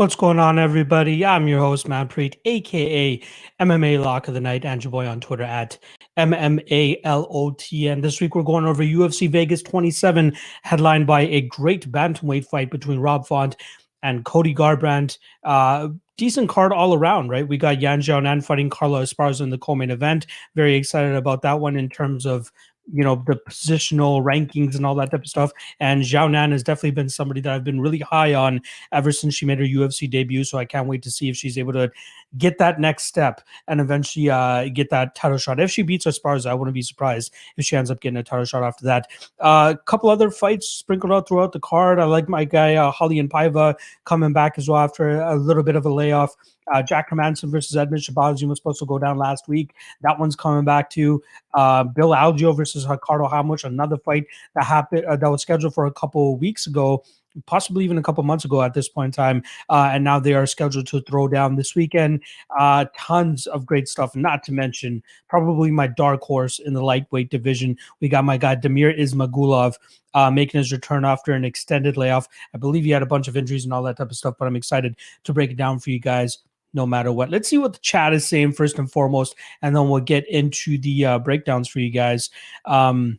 What's going on, everybody? I'm your host, Manpreet, aka MMA Lock of the Night, and your boy on Twitter at MMALOTN. This week, we're going over UFC Vegas 27, headlined by a great bantamweight fight between Rob Font and Cody Garbrandt. Uh, decent card all around, right? We got Yan Xiaonan fighting Carla Esparza in the co-main event. Very excited about that one in terms of you know the positional rankings and all that type of stuff. And Xiaonan has definitely been somebody that I've been really high on ever since she made her UFC debut. So I can't wait to see if she's able to get that next step and eventually uh, get that title shot. If she beats Esparza, I wouldn't be surprised if she ends up getting a title shot after that. A uh, couple other fights sprinkled out throughout the card. I like my guy uh, and Paiva coming back as well after a little bit of a layoff. Uh, Jack Hermansson versus Edmen Shahbazyan was supposed to go down last week. That one's coming back to uh, Bill Algeo versus Ricardo Ramos, another fight that happened uh, that was scheduled for a couple weeks ago possibly even a couple months ago at this point in time. Uh, and now they are scheduled to throw down this weekend. Uh, tons of great stuff, not to mention probably my dark horse in the lightweight division. We got my guy Damir Ismagulov uh, making his return after an extended layoff. I believe he had a bunch of injuries and all that type of stuff, but I'm excited to break it down for you guys. No matter what, let's see what the chat is saying first and foremost, and then we'll get into the uh, breakdowns for you guys. Um,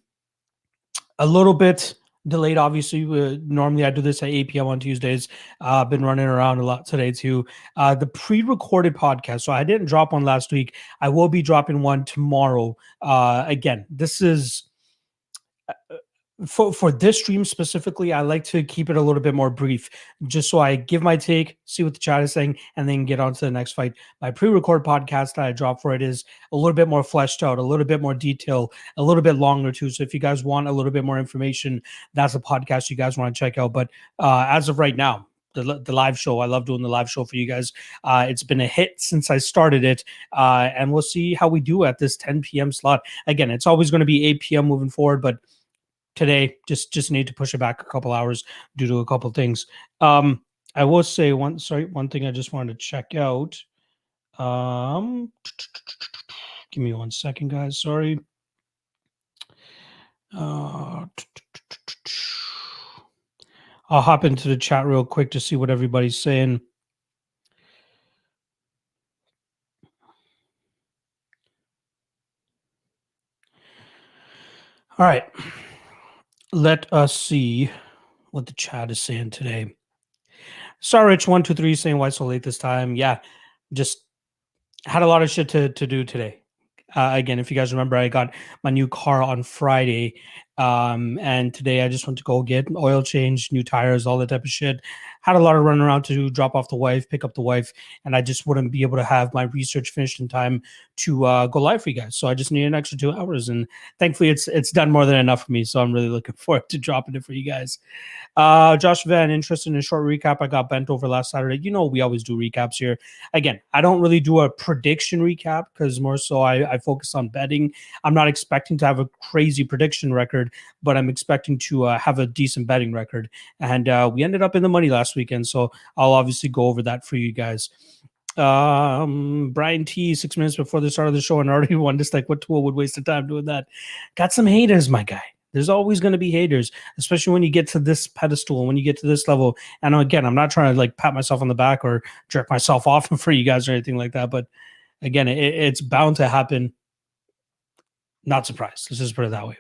a little bit delayed obviously uh, normally i do this at 8 p.m on tuesdays. Uh, i've been running around a lot today too. Uh, the pre-recorded podcast so i didn't drop one last week. I will be dropping one tomorrow. Uh, again this is uh, for for this stream specifically, I like to keep it a little bit more brief, just so I give my take, see what the chat is saying, and then get on to the next fight. My pre-record podcast that I drop for it is a little bit more fleshed out, a little bit more detail, a little bit longer too. So if you guys want a little bit more information, that's a podcast you guys want to check out. But uh, as of right now, the, the live show. I love doing the live show for you guys. Uh, it's been a hit since I started it, uh, and we'll see how we do at this 10 p.m. slot. Again, it's always going to be 8 p.m. moving forward, but today. Just just need to push it back a couple hours due to a couple things. Um, I will say one sorry one thing I just wanted to check out. Um, give me one second, guys. Sorry. Uh, I'll hop into the chat real quick to see what everybody's saying. All right let us see what the chat is saying today. Sarich one two three saying why so late this time. Yeah, just had a lot of shit to to do today. Uh, again, if you guys remember, I got my new car on Friday, um, and today I just went to go get oil change, new tires, all that type of shit had a lot of running around to drop off the wife, pick up the wife, and I just wouldn't be able to have my research finished in time to uh, go live for you guys. So I just need an extra two hours, and thankfully it's it's done more than enough for me. So I'm really looking forward to dropping it for you guys. Uh, Josh Van, interested in a short recap. I got bent over last Saturday. You know we always do recaps here. Again, I don't really do a prediction recap because more so I, I focus on betting. I'm not expecting to have a crazy prediction record, but I'm expecting to uh, have a decent betting record. And uh, we ended up in the money last weekend. So I'll obviously go over that for you guys. Um, Brian T, six minutes before the start of the show, and already one just like what tool would waste the time doing that. Got some haters, my guy. There's always going to be haters, especially when you get to this pedestal, when you get to this level. And again, I'm not trying to like pat myself on the back or jerk myself off for you guys or anything like that. But again, it, it's bound to happen. Not surprised. Let's just put it that way.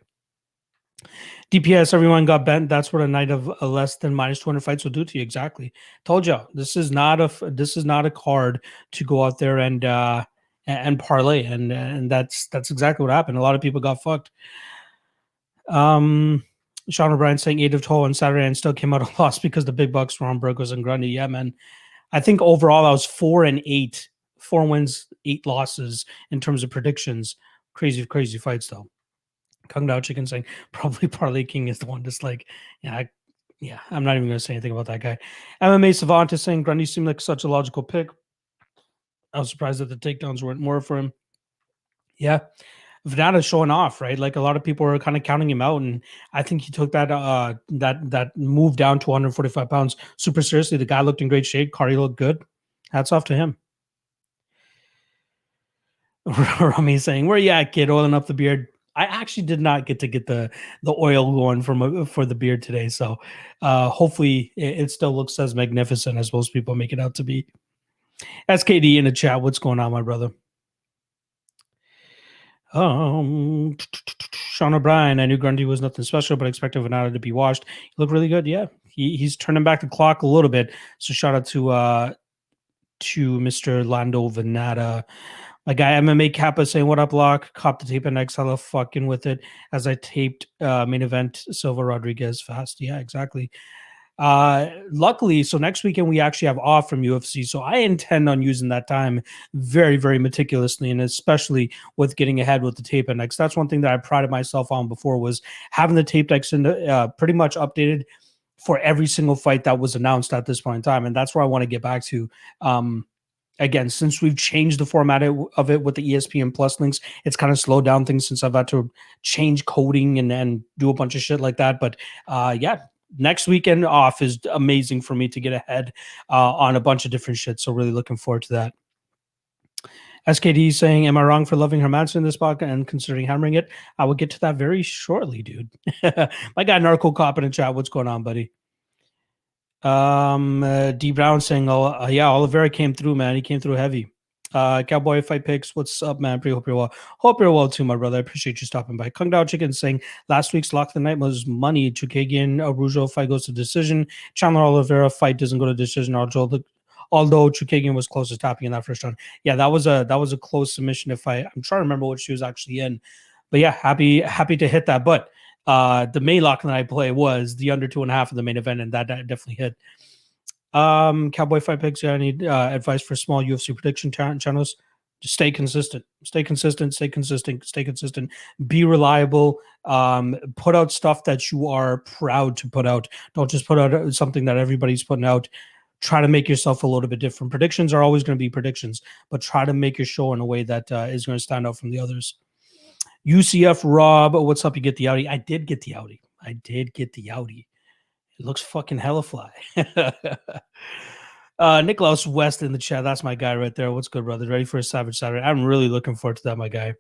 DPS, everyone got bent. That's what a night of a less than minus 200 fights will do to you. Exactly. Told you this is not a this is not a card to go out there and uh and parlay, and and that's that's exactly what happened. A lot of people got fucked. Um, Sean O'Brien saying eight of 12 on Saturday and still came out a loss because the big bucks were on Burgos and Grundy. Yeah, man. I think overall I was four and eight, four wins, eight losses in terms of predictions. Crazy, crazy fights though. Kung Dao Chicken saying probably Parlay King is the one that's like, yeah, I, yeah, I'm not even going to say anything about that guy. MMA Savant is saying Grundy seemed like such a logical pick. I was surprised that the takedowns weren't more for him. Yeah. Vannata showing off, right? Like a lot of people were kind of counting him out, and I think he took that uh that that move down to 145 pounds super seriously. The guy looked in great shape. Cardi looked good. Hats off to him. Rami saying, "Where you at, kid? Oiling up the beard." I actually did not get to get the the oil going from for the beard today, so uh, hopefully it, it still looks as magnificent as most people make it out to be. SKD in the chat, what's going on, my brother? Um, Sean O'Brien, I knew Grundy was nothing special, but expected Vannata to be washed. He looked really good. Yeah, he, he's turning back the clock a little bit. So shout out to uh to Mr. Lando Vannata. My guy MMA Kappa saying, What up, Lock? Cop the tape and X hella fucking with it as I taped uh main event Silva Rodriguez fast. Yeah, exactly. Uh, luckily, so next weekend we actually have off from UFC, so I intend on using that time very, very meticulously, and especially with getting ahead with the tape index. That's one thing that I prided myself on before was having the tape index in uh, pretty much updated for every single fight that was announced at this point in time, and that's where I want to get back to. Um, again, since we've changed the format of it with the ESPN Plus links, it's kind of slowed down things since I've had to change coding and do a bunch of shit like that. But uh, yeah, next weekend off is amazing for me to get ahead uh, on a bunch of different shit. So really looking forward to that. SKD saying, "Am I wrong for loving Hermansson in this podcast and considering hammering it?" I will get to that very shortly, dude. My guy Narco Cop in the chat. What's going on, buddy? Um, uh, D Brown saying, "Oh, uh, yeah, Oliveira came through, man. He came through heavy." Uh, Cowboy Fight Picks, what's up, man? Pretty hope you're well. Hope you're well too, my brother. I appreciate you stopping by. Kung Dao Chicken saying last week's Lock the Night was money. Chookagian Araujo fight goes to decision. Chandler Oliveira fight doesn't go to decision. Although although Chookagian was close to topping in that first round. Yeah, that was a that was a close submission. If I I'm trying to remember what she was actually in, but yeah, happy happy to hit that. But uh the main lock that I play was the under two and a half of the main event, and that, that definitely hit. Um, Cowboy Fight Picks. I need uh, advice for small UFC prediction channels. Just stay consistent. Stay consistent. Stay consistent. Stay consistent. Be reliable. Um, put out stuff that you are proud to put out. Don't just put out uh, something that everybody's putting out. Try to make yourself a little bit different. Predictions are always going to be predictions, but try to make your show in a way that uh, is going to stand out from the others. UCF Rob, what's up? You get the Audi. I did get the Audi. I did get the Audi. It looks fucking hella fly. uh Nicholas West in the chat. That's my guy right there. What's good, brother? Ready for a Savage Saturday? I'm really looking forward to that, my guy.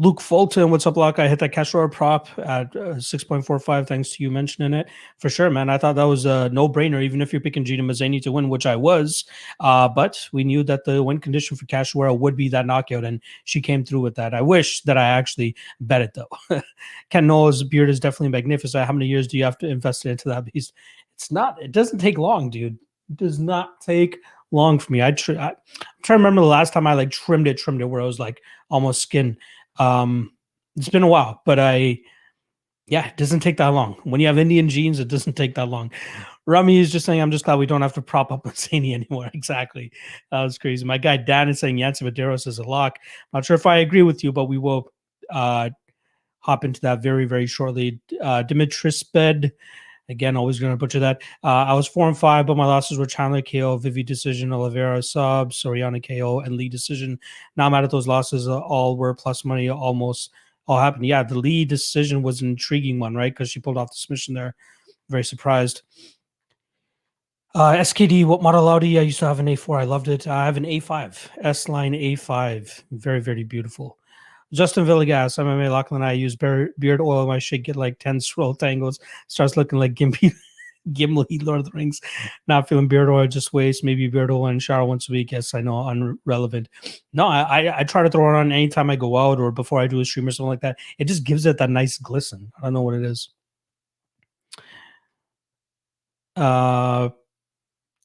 Luke Fulton, what's up, Lock? I hit that Cachoeira prop at uh, 6.45. Thanks to you mentioning it. For sure, man. I thought that was a no brainer, even if you're picking Gina Mazany to win, which I was. Uh, but we knew that the win condition for Cachoeira would be that knockout, and she came through with that. I wish that I actually bet it, though. Ken Knowles beard is definitely magnificent. How many years do you have to invest into that beast? It's not, it doesn't take long, dude. It does not take long for me. I, tr- I I'm trying to remember the last time I like trimmed it, trimmed it where it was like almost skin. Um, it's been a while, but I, yeah, it doesn't take that long. When you have Indian genes, it doesn't take that long. Rami is just saying, I'm just glad we don't have to prop up Mazany anymore. exactly. That was crazy. My guy Dan is saying Yancy Medeiros is a lock. Not sure if I agree with you, but we will uh, hop into that very, very shortly. Uh, Dimitris Bed Again, always going to butcher that. Uh, I was four and five, but my losses were Chandler KO, Vivi decision, Oliveira sub, Soriano KO, and Lee decision. Now I'm out of those losses. Uh, all were plus money, almost all happened. Yeah, the Lee decision was an intriguing one, right? Because she pulled off the submission there. Very surprised. Uh, SKD, what model Audi? I used to have an A4. I loved it. I have an A5, S line A5. Very, very beautiful. Justin Villegas, MMA Lachlan I use beard oil. My shit get like 10 swirl tangles. Starts looking like Gimpy. Gimli, Lord of the Rings. Not feeling beard oil, just waste. Maybe beard oil and shower once a week. Yes, I know, unrelevant. No, I, I, I try to throw it on anytime I go out or before I do a stream or something like that. It just gives it that nice glisten. I don't know what it is. Uh,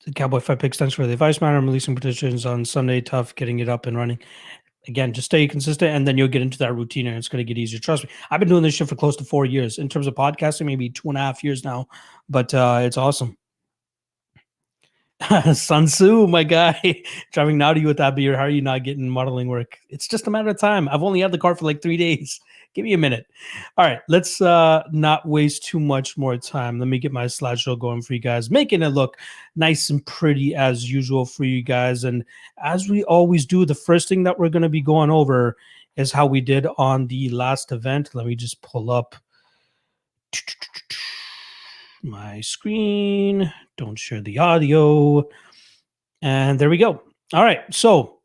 the Cowboy Fight Picks, thanks for the advice, man. I'm releasing petitions on Sunday. Tough getting it up and running again, just stay consistent and then you'll get into that routine and it's going to get easier. Trust me. I've been doing this shit for close to four years in terms of podcasting, maybe two and a half years now, but uh, it's awesome. Sun Tzu, my guy, driving now to you with that beer. How are you not getting modeling work? It's just a matter of time. I've only had the car for like three days. Give me a minute. All right, let's uh not waste too much more time. Let me get my slideshow going for you guys, making it look nice and pretty as usual for you guys. And as we always do, the first thing that we're going to be going over is how we did on the last event. Let me just pull up my screen. Don't share the audio. And there we go. All right. So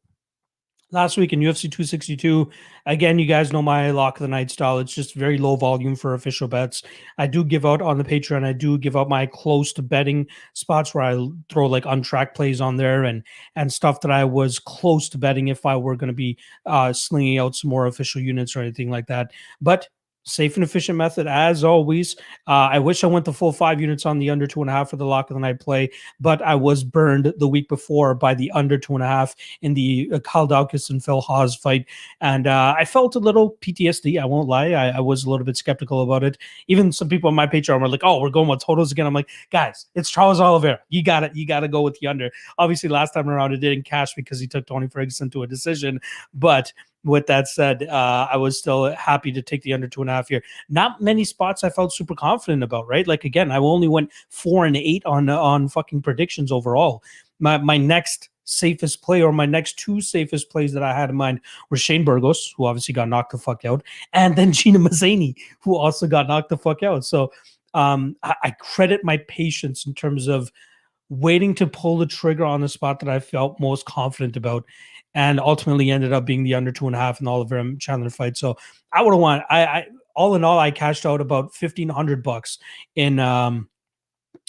last week in UFC 262. Again, you guys know my lock of the night style. It's just very low volume for official bets. I do give out on the Patreon. I do give out my close to betting spots where I throw like untracked plays on there and and stuff that I was close to betting if I were going to be uh, slinging out some more official units or anything like that. But safe and efficient method as always. Uh, I wish I went the full five units on the under two and a half for the lock of the night play, but I was burned the week before by the under two and a half in the uh, Kyle Daukaus and Phil Hawes fight, and uh, I felt a little PTSD. I won't lie, I, I, was a little bit skeptical about it. Even some people on my Patreon were like, "Oh, we're going with totals again." I'm like, guys, it's Charles Oliveira. You got it. You got to go with the under. Obviously, last time around it didn't cash because he took Tony Ferguson to a decision, but with that said, uh, I was still happy to take the under two and a half here. Not many spots I felt super confident about, right? Like again, I only went four and eight on on fucking predictions overall. My my next safest play or my next two safest plays that I had in mind were Shane Burgos, who obviously got knocked the fuck out, and then Gina Mazany, who also got knocked the fuck out. So um, I, I credit my patience in terms of waiting to pull the trigger on the spot that I felt most confident about and ultimately ended up being the under two and a half in the Oliver Chandler fight. So I would have won. I, I all in all, I cashed out about fifteen hundred bucks in um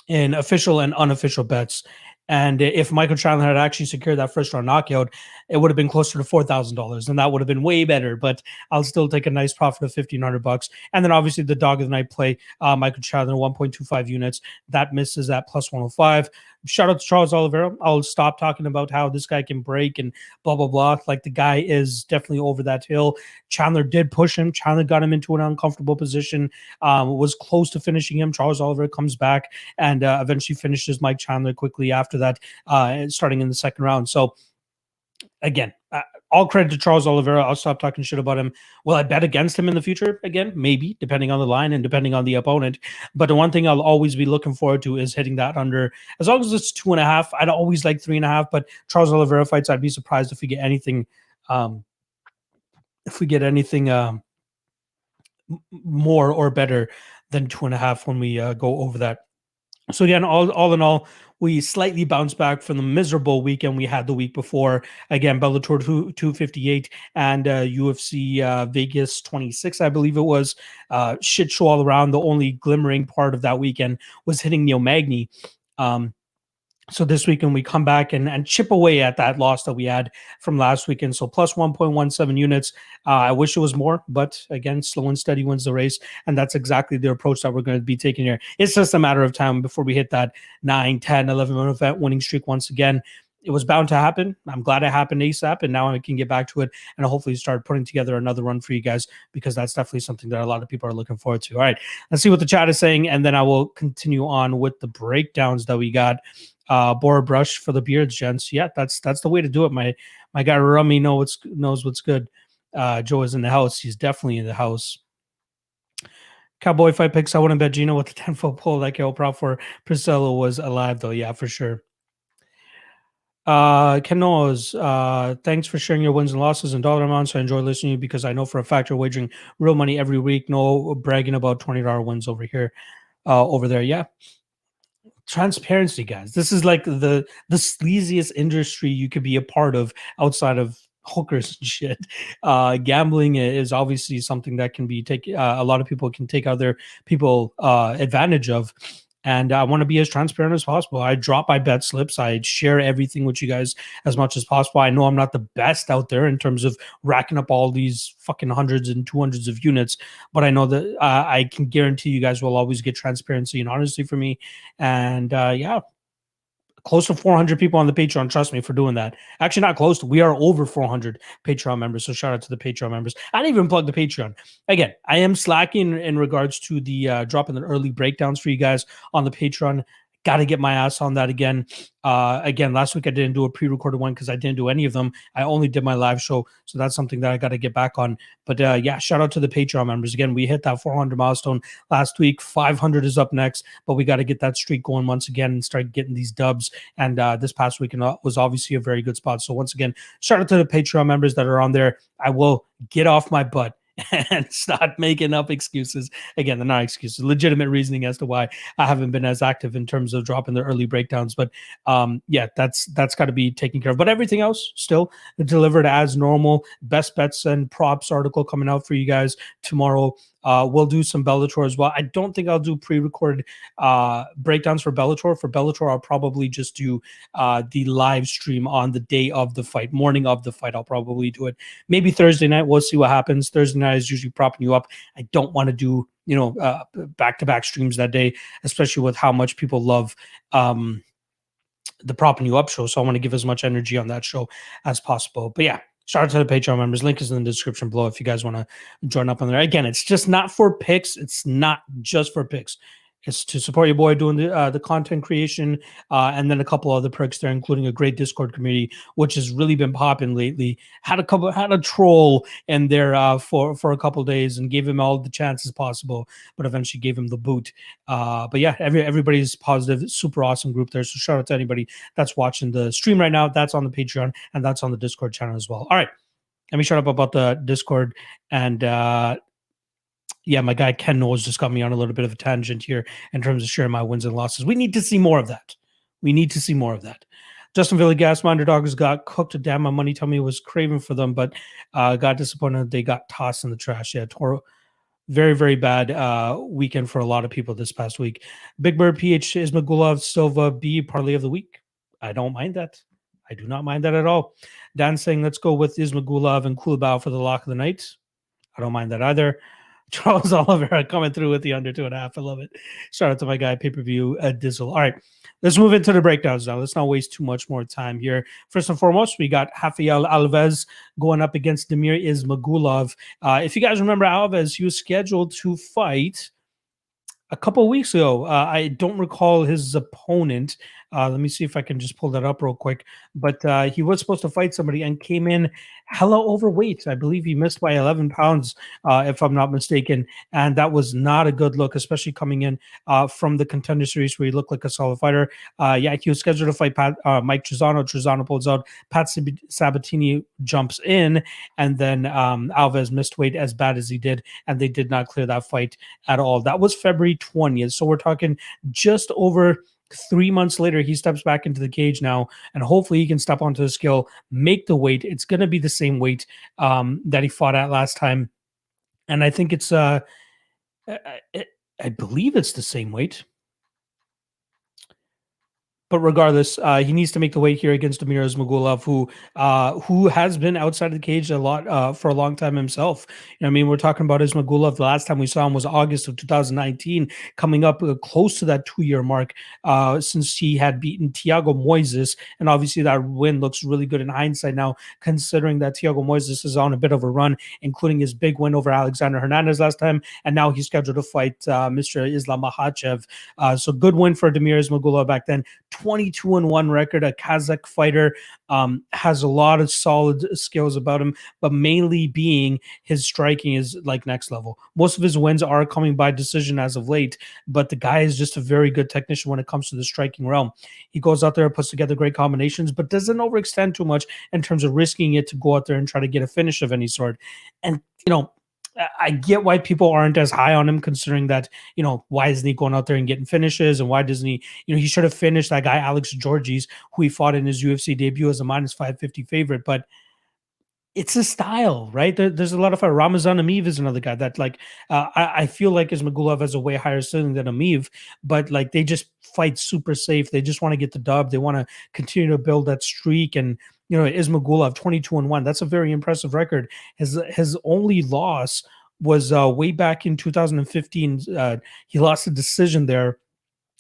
in official and unofficial bets. And if Michael Chandler had actually secured that first round knockout, it would have been closer to four thousand dollars, and that would have been way better. But I'll still take a nice profit of fifteen hundred bucks. And then obviously the dog of the night play, uh, Michael Chandler, one point two five units. That misses at plus one hundred five. shout out to Charles Oliveira. I'll stop talking about how this guy can break and blah blah blah. Like the guy is definitely over that hill. Chandler did push him. Chandler got him into an uncomfortable position. Um, was close to finishing him. Charles Oliveira comes back and uh, eventually finishes Mike Chandler quickly after that, uh, starting in the second round. So again, uh, all credit to Charles Oliveira. I'll stop talking shit about him. Will I bet against him in the future again? Maybe, depending on the line and depending on the opponent. But the one thing I'll always be looking forward to is hitting that under. As long as it's two and a half, I'd always like three and a half. But Charles Oliveira fights, I'd be surprised if we get anything. Um, if we get anything um, more or better than two and a half when we uh, go over that. So again, all all in all, we slightly bounced back from the miserable weekend we had the week before. Again, Bellator 2, 258 and uh, UFC uh, Vegas 26, I believe it was. Uh, shit show all around. The only glimmering part of that weekend was hitting Neil Magny. Um, so this weekend we come back and, and chip away at that loss that we had from last weekend. So plus 1.17 units. Uh, I wish it was more, but again, slow and steady wins the race. And that's exactly the approach that we're going to be taking here. It's just a matter of time before we hit that 9, 10, 11 event winning streak once again. It was bound to happen. I'm glad it happened ASAP, and now I can get back to it and hopefully start putting together another run for you guys because that's definitely something that a lot of people are looking forward to. All right, let's see what the chat is saying, and then I will continue on with the breakdowns that we got uh, Bora brush for the beards, gents. Yeah, that's that's the way to do it. My my guy Rami know what's knows what's good. Uh, Joe is in the house. He's definitely in the house. Cowboy fight picks. I wouldn't bet Gino with the 10 foot pole That Yo Prop for Priscilla was alive though. Yeah, for sure. Uh, Ken uh, thanks for sharing your wins and losses and dollar amounts. I enjoy listening to you because I know for a fact you're wagering real money every week. No bragging about $20 wins over here, uh, over there. Yeah transparency guys this is like the the sleaziest industry you could be a part of outside of hookers and shit uh gambling is obviously something that can be take uh, a lot of people can take other people uh advantage of and I want to be as transparent as possible. I drop my bet slips. I share everything with you guys as much as possible. I know I'm not the best out there in terms of racking up all these fucking hundreds and two hundreds of units, but I know that uh, I can guarantee you guys will always get transparency and honesty from me. And uh, yeah, close to 400 people on the Patreon. Trust me for doing that. Actually, not close to. We are over 400 Patreon members. So shout out to the Patreon members. I didn't even plug the Patreon. Again, I am slacking in regards to the uh, dropping the early breakdowns for you guys on the Patreon. Got to get my ass on that again. Uh, again, last week I didn't do a pre-recorded one because I didn't do any of them. I only did my live show, so that's something that I got to get back on. But uh, yeah, shout out to the Patreon members. Again, we hit that 400 milestone last week. 500 is up next, but we got to get that streak going once again and start getting these dubs. And uh, this past weekend uh, was obviously a very good spot. So once again, shout out to the Patreon members that are on there. I will get off my butt and start making up excuses. Again, they're not excuses, legitimate reasoning as to why I haven't been as active in terms of dropping the early breakdowns. But um, yeah, that's that's got to be taken care of. But everything else still delivered as normal. Best bets and props article coming out for you guys tomorrow. Uh, we'll do some Bellator as well. I don't think I'll do pre-recorded uh, breakdowns for Bellator. For Bellator, I'll probably just do uh, the live stream on the day of the fight, morning of the fight. I'll probably do it. Maybe Thursday night. We'll see what happens. Thursday night is usually propping you up. I don't want to do you know uh, back-to-back streams that day, especially with how much people love. Um, the propping you up show. So I want to give as much energy on that show as possible. But yeah, Shout out to the Patreon members. Link is in the description below if you guys want to join up on there. Again, it's just not for picks. It's not just for picks. It's to support your boy doing the uh, the content creation, uh, and then a couple other perks there, including a great Discord community, which has really been popping lately. Had a couple, had a troll in there uh, for for a couple days, and gave him all the chances possible, but eventually gave him the boot. Uh, but yeah, every everybody's positive, super awesome group there. So shout out to anybody that's watching the stream right now. That's on the Patreon and that's on the Discord channel as well. All right, let me shut up about the Discord and uh, yeah, my guy Ken Knowles just got me on a little bit of a tangent here in terms of sharing my wins and losses. We need to see more of that. We need to see more of that. Justin Villegas, my underdogs got cooked. Damn, my money it was craving for them, but uh, got disappointed. They got tossed in the trash. Yeah, Toro, very, very bad uh, weekend for a lot of people this past week. Big Bird PH Ismagulov Silva B parlay of the week. I don't mind that. I do not mind that at all. Dan saying let's go with Ismagulov and Culibao for the lock of the night. I don't mind that either. Charles Oliver coming through with the under two and a half. I love it. Shout out to my guy, pay per view uh, Dizzle. All right, let's move into the breakdowns now. Let's not waste too much more time here. First and foremost, we got Rafael Alves going up against Demir Ismagulov. Uh, if you guys remember Alves, he was scheduled to fight a couple weeks ago. Uh, I don't recall his opponent. Uh, let me see if I can just pull that up real quick. But uh, he was supposed to fight somebody and came in hella overweight. I believe he missed by 11 pounds, uh, if I'm not mistaken. And that was not a good look, especially coming in uh, from the contender series where he looked like a solid fighter. Uh, yeah, he was scheduled to fight Pat, uh, Mike Trizano. Trizano pulls out. Pat Sabatini jumps in. And then um, Alves missed weight as bad as he did. And they did not clear that fight at all. That was February 20th. So we're talking just over Three months later, he steps back into the cage now, and hopefully he can step onto the scale, make the weight. It's going to be the same weight um, that he fought at last time, and I think it's uh, I, I believe it's the same weight. But regardless, uh, he needs to make the weight here against Damir Ismagulov, who uh, who has been outside of the cage a lot uh, for a long time himself. You know, I mean, we're talking about Ismagulov. The last time we saw him was August of 2019, coming up uh, close to that two year mark uh, since he had beaten Thiago Moises, and obviously that win looks really good in hindsight now, considering that Thiago Moises is on a bit of a run, including his big win over Alexander Hernandez last time, and now he's scheduled to fight uh, Mr. Islam Makhachev. so good win for Damir Ismagulov back then. 22 and 1 record, a Kazakh fighter, um, has a lot of solid skills about him, but mainly being his striking is like next level. Most of his wins are coming by decision as of late, but the guy is just a very good technician when it comes to the striking realm. He goes out there, puts together great combinations, but doesn't overextend too much in terms of risking it to go out there and try to get a finish of any sort. And, you know, I get why people aren't as high on him, considering that you know why isn't he going out there and getting finishes, and why doesn't he? You know, he should have finished that guy Alex Gorgees, who he fought in his UFC debut as a minus five fifty favorite. But it's a style, right? There, there's a lot of uh, Ramazan Emeev is another guy that like uh, I, I, feel like Ismagulov has a way higher ceiling than Emeev, but like they just fight super safe. They just want to get the dub. They want to continue to build that streak and you know, Ismagulov 22 and 1. That's a very impressive record. His his only loss was uh, way back in 2015. Uh, he lost a decision there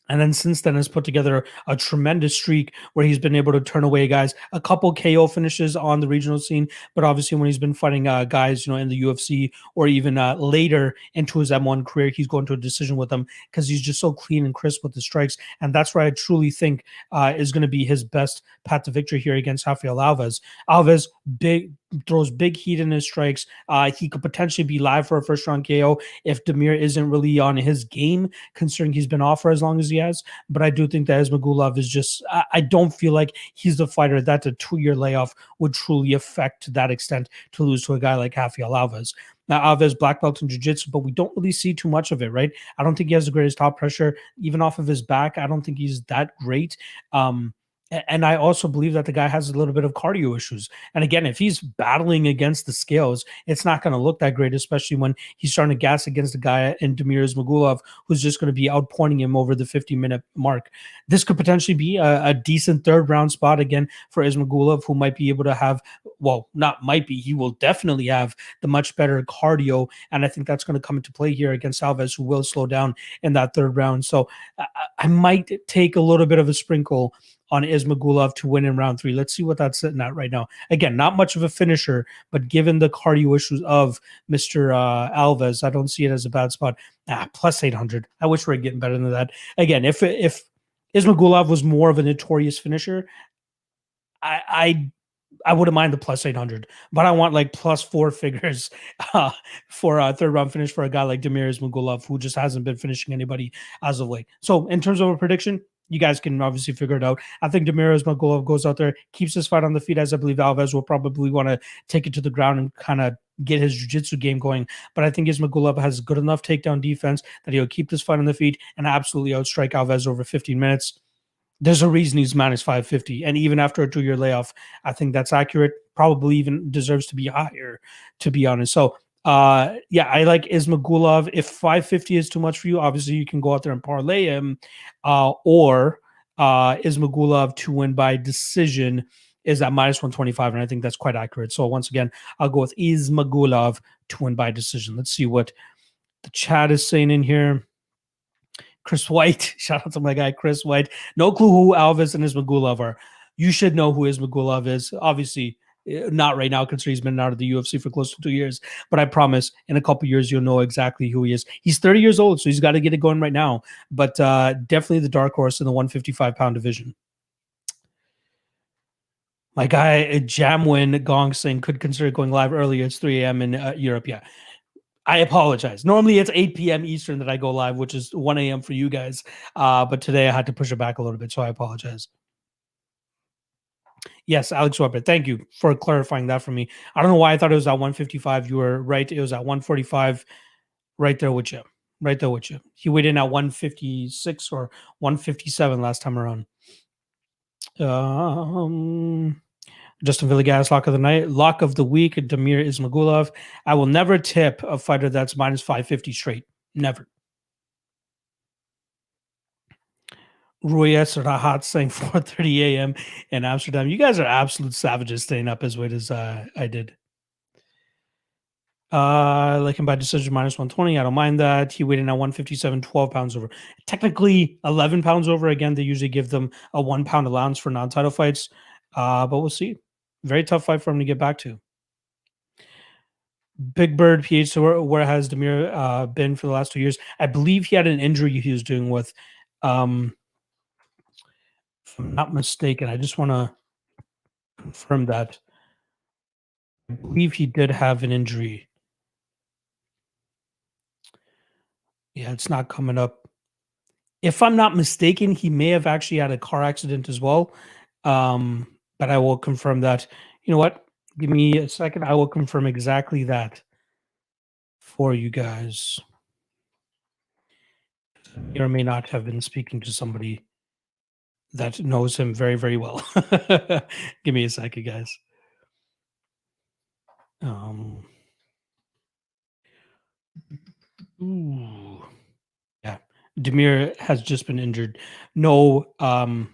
and then since then has put together a tremendous streak where he's been able to turn away guys, a couple KO finishes on the regional scene, but obviously when he's been fighting uh, guys, you know, in the UFC or even uh, later into his M1 career, he's going to a decision with them because he's just so clean and crisp with the strikes, and that's where I truly think uh, is going to be his best path to victory here against Rafael Alves. Alves, big throws big heat in his strikes. Uh, he could potentially be live for a first round KO if Demir isn't really on his game, considering he's been off for as long as he has. But I do think that Ismagulov is just, I, I don't feel like he's the fighter that a two year layoff would truly affect to that extent to lose to a guy like Rafael Alves. Now, Alves black belt in jiu-jitsu, but we don't really see too much of it, right? I don't think he has the greatest top pressure, even off of his back. I don't think he's that great. Um, and I also believe that the guy has a little bit of cardio issues. And again, if he's battling against the scales, it's not going to look that great, especially when he's starting to gas against a guy in Damir Ismagulov who's just going to be outpointing him over the 50 minute mark. This could potentially be a, a decent third round spot again for Ismagulov, who might be able to have, well, not might be, he will definitely have the much better cardio. And I think that's going to come into play here against Alves, who will slow down in that third round. So I, I might take a little bit of a sprinkle on Ismagulov to win in round three. Let's see what that's sitting at right now. Again, not much of a finisher, but given the cardio issues of Mr. Uh, Alves, I don't see it as a bad spot. Ah, plus 800. I wish we are getting better than that. Again, if if Ismagulov was more of a notorious finisher, I, I I wouldn't mind the plus 800, but I want like plus four figures uh, for a third round finish for a guy like Damir Ismagulov, who just hasn't been finishing anybody as of late. So, in terms of a prediction, you guys can obviously figure it out. I think Damir Ismagulov goes out there, keeps his fight on the feet, as I believe Alves will probably want to take it to the ground and kind of get his jiu-jitsu game going. But I think Ismagulov has good enough takedown defense that he'll keep this fight on the feet and absolutely outstrike Alves over 15 minutes. There's a reason he's minus 550. And even after a two-year layoff, I think that's accurate. Probably even deserves to be higher, to be honest. So uh, yeah, I like Ismagulov. If 550 is too much for you, obviously you can go out there and parlay him. Uh, or uh, Ismagulov to win by decision is at minus 125, and I think that's quite accurate. So once again, I'll go with Ismagulov to win by decision. Let's see what the chat is saying in here. Chris White, shout out to my guy Chris White. No clue who Alvis and Ismagulov are. You should know who Ismagulov is. Obviously, not right now, considering he's been out of the UFC for close to two years. But I promise, in a couple years, you'll know exactly who he is. He's 30 years old, so he's got to get it going right now. But uh, definitely the dark horse in the 155 pound division. My guy uh, Jamwin Gong Sing could consider going live earlier. It's 3 a.m. in uh, Europe. Yeah. I apologize. Normally it's 8 p.m. Eastern that I go live, which is 1 a.m. for you guys. Uh, but today I had to push it back a little bit, so I apologize. Yes, Alex Weber. Thank you for clarifying that for me. I don't know why I thought it was at 155. You were right. It was at 145. Right there with you. Right there with you. He weighed in at 156 or 157 last time around. Um, Justin Villegas, lock of the night, lock of the week, Damir Ismagulov. I will never tip a fighter that's minus 550 straight. Never. Ruyes Rahat saying 4:30 a.m. in Amsterdam. You guys are absolute savages staying up as late as uh, I did. Uh, like him by decision minus 120. I don't mind that. He weighed in at 157, 12 pounds over. Technically 11 pounds over. Again, they usually give them a one pound allowance for non-title fights. Uh, but we'll see. Very tough fight for him to get back to. Big Bird PH. So where, where has Demir uh, been for the last two years? I believe he had an injury he was doing with um I'm not mistaken, I just want to confirm that. I believe he did have an injury. Yeah, it's not coming up. If I'm not mistaken, he may have actually had a car accident as well. Um, but I will confirm that. You know what? Give me a second. I will confirm exactly that for you guys. Or may not have been speaking to somebody that knows him very, very well. Give me a second, guys. Um, ooh, yeah, Demir has just been injured. No, um,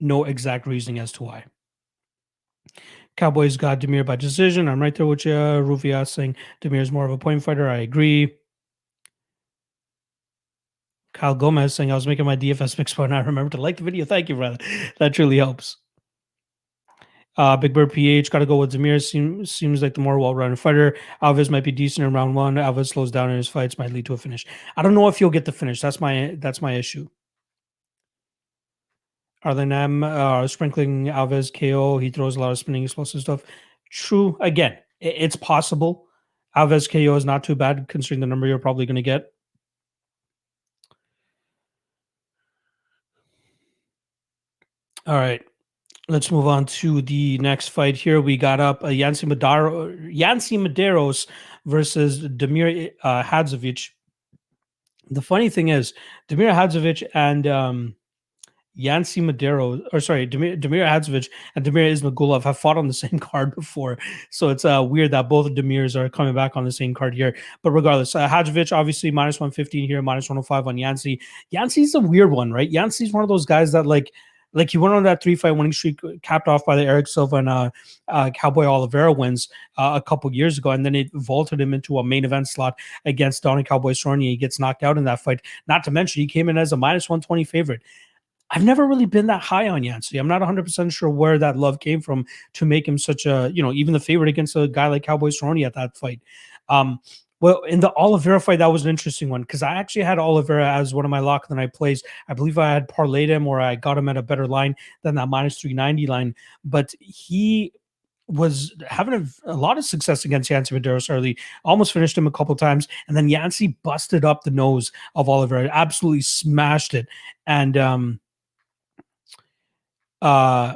no exact reasoning as to why. Cowboys got Demir by decision. I'm right there with you. Rufia saying Demir is more of a point fighter. I agree. Kyle Gomez saying I was making my DFS picks but I remember to like the video. Thank you, brother. That truly helps. Uh, Big Bird PH got to go with Zamir. Seems seems like the more well-rounded fighter. Alves might be decent in round one. Alves slows down in his fights, might lead to a finish. I don't know if he'll get the finish. That's my that's my issue. Arlen M uh, sprinkling Alves KO. He throws a lot of spinning explosive stuff. True. Again, it's possible. Alves KO is not too bad considering the number you're probably going to get. All right. Let's move on to the next fight here. We got up a Yancy Madaro, Yancy Medeiros versus Damir uh, Hadzovic. The funny thing is, Damir Hadzovic and um, Yancy Madero, or sorry, Damir, Damir Hadzovic and Damir Ismagulov have fought on the same card before. So it's uh, weird that both Damirs are coming back on the same card here. But regardless, uh, Hadzovic obviously minus 115 here, minus 105 on Yancy. Yancy's a weird one, right? Yancy's one of those guys that like – like he went on that three fight winning streak, uh, capped off by the Erick Silva and uh, uh, Cowboy Oliveira wins uh, a couple years ago, and then it vaulted him into a main event slot against Donny Cowboy Cerrone. He gets knocked out in that fight. Not to mention, he came in as a minus one twenty favorite. I've never really been that high on Yancy. I'm not 100% sure where that love came from to make him such a, you know, even the favorite against a guy like Cowboy Cerrone at that fight. Um, well, in the Oliveira fight, that was an interesting one because I actually had Oliveira as one of my lock the night plays. I believe I had parlayed him or I got him at a better line than that minus 390 line. But he was having a, a, lot of success against Yancy Medeiros early, almost finished him a couple times, and then Yancy busted up the nose of Oliveira, absolutely smashed it. And um uh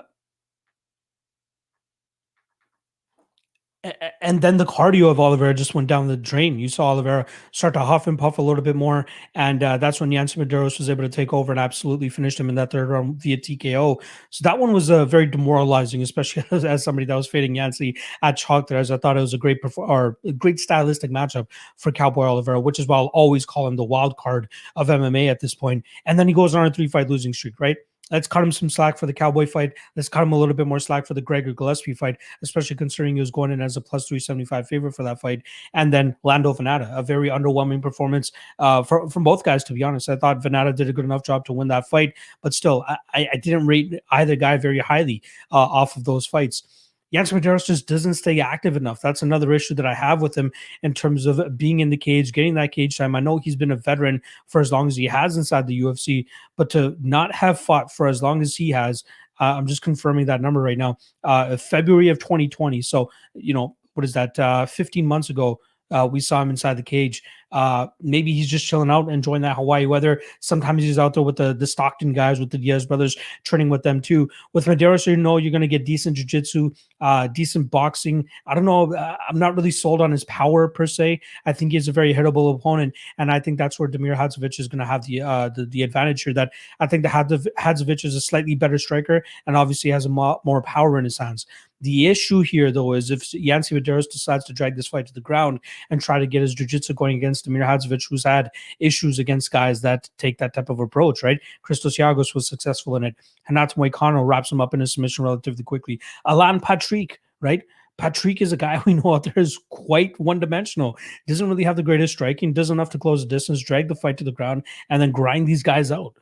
and then the cardio of Oliveira just went down the drain. You saw Oliveira start to huff and puff a little bit more, and uh, that's when Yancy Medeiros was able to take over and absolutely finished him in that third round via TKO. So that one was uh, very demoralizing, especially as, as, somebody that was fading Yancy at chalk there. As I thought it was a great or a great stylistic matchup for Cowboy Oliveira, which is why I'll always call him the wild card of MMA at this point. And then he goes on a three fight losing streak, right? Let's cut him some slack for the Cowboy fight. Let's cut him a little bit more slack for the Gregor Gillespie fight, especially considering he was going in as a plus 375 favorite for that fight. And then Lando Vannata, a very underwhelming performance uh, for, from both guys, to be honest. I thought Vannata did a good enough job to win that fight, but still, I, I didn't rate either guy very highly uh, off of those fights. Yancy Medeiros just doesn't stay active enough. That's another issue that I have with him in terms of being in the cage, getting that cage time. I know he's been a veteran for as long as he has inside the UFC, but to not have fought for as long as he has, uh, I'm just confirming that number right now. Uh, February of 2020. So, you know, what is that? Uh, 15 months ago, uh, we saw him inside the cage. Uh, maybe he's just chilling out, and enjoying that Hawaii weather. Sometimes he's out there with the the Stockton guys, with the Diaz brothers, training with them too. With Medeiros, you know you're going to get decent jiu-jitsu, uh, decent boxing. I don't know. Uh, I'm not really sold on his power per se. I think he's a very hittable opponent, and I think that's where Damir Hadzovic is going to have the, uh, the the advantage here. That I think the Hadzovic is a slightly better striker, and obviously has a mo- more power in his hands. The issue here, though, is if Yancy Medeiros decides to drag this fight to the ground and try to get his jiu-jitsu going against Damir Hadzovic, who's had issues against guys that take that type of approach, right? Christos Giagos was successful in it. Renato Moicano wraps him up in a submission relatively quickly. Alan Patrick, right? Patrick is a guy we know out there is quite one dimensional. Doesn't really have the greatest striking, does enough to close the distance, drag the fight to the ground, and then grind these guys out.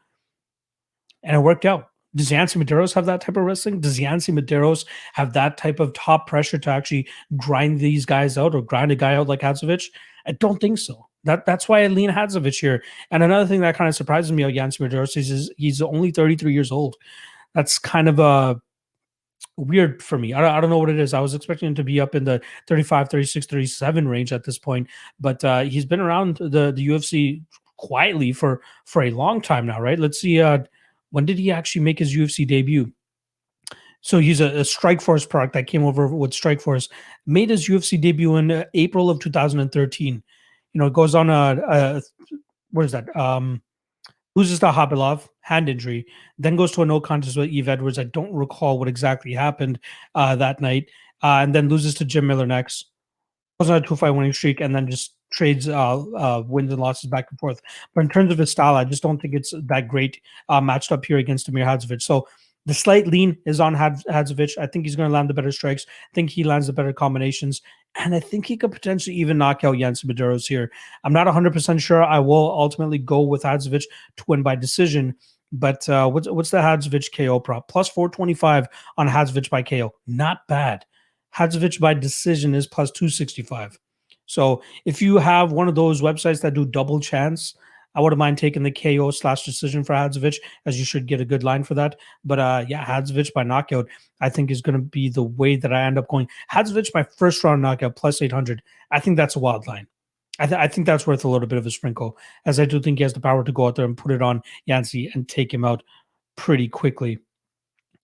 And it worked out. Does Yancy Medeiros have that type of wrestling? Does Yancy Medeiros have that type of top pressure to actually grind these guys out or grind a guy out like Hadzovic? I don't think so. That that's why I lean Hadzovic here. And another thing that kind of surprises me about is, is he's only 33 years old. That's kind of a uh, weird for me. I don't, I don't know what it is. I was expecting him to be up in the 35, 36, 37 range at this point, but uh, he's been around the, the UFC quietly for for a long time now, right? Let's see uh when did he actually make his UFC debut? So he's a, a Strikeforce product that came over with Strikeforce, made his UFC debut in uh, April of 2013. You know, it goes on a, a what is that? Um, loses to Khabilov, hand injury, then goes to a no contest with Yves Edwards. I don't recall what exactly happened uh, that night, uh, and then loses to Jim Miller next. Was on a two fight winning streak, and then just trades uh, uh, wins and losses back and forth. But in terms of his style, I just don't think it's that great uh, matched up here against Amir Hadzovic. So the slight lean is on Hadzovic. I think he's going to land the better strikes. I think he lands the better combinations. And I think he could potentially even knock out Yancy Medeiros here. I'm not 100% sure. I will ultimately go with Hadzovic to win by decision. But uh, what's, what's the Hadzovic KO prop? Plus 425 on Hadzovic by KO. Not bad. Hadzovic by decision is plus 265. So if you have one of those websites that do double chance, I wouldn't mind taking the KO slash decision for Hadzovic, as you should get a good line for that. But uh, yeah, Hadzovic by knockout, I think is going to be the way that I end up going. Hadzovic by first round knockout plus 800. I think that's a wild line. I, th- I, think that's worth a little bit of a sprinkle, as I do think he has the power to go out there and put it on Yancy and take him out pretty quickly.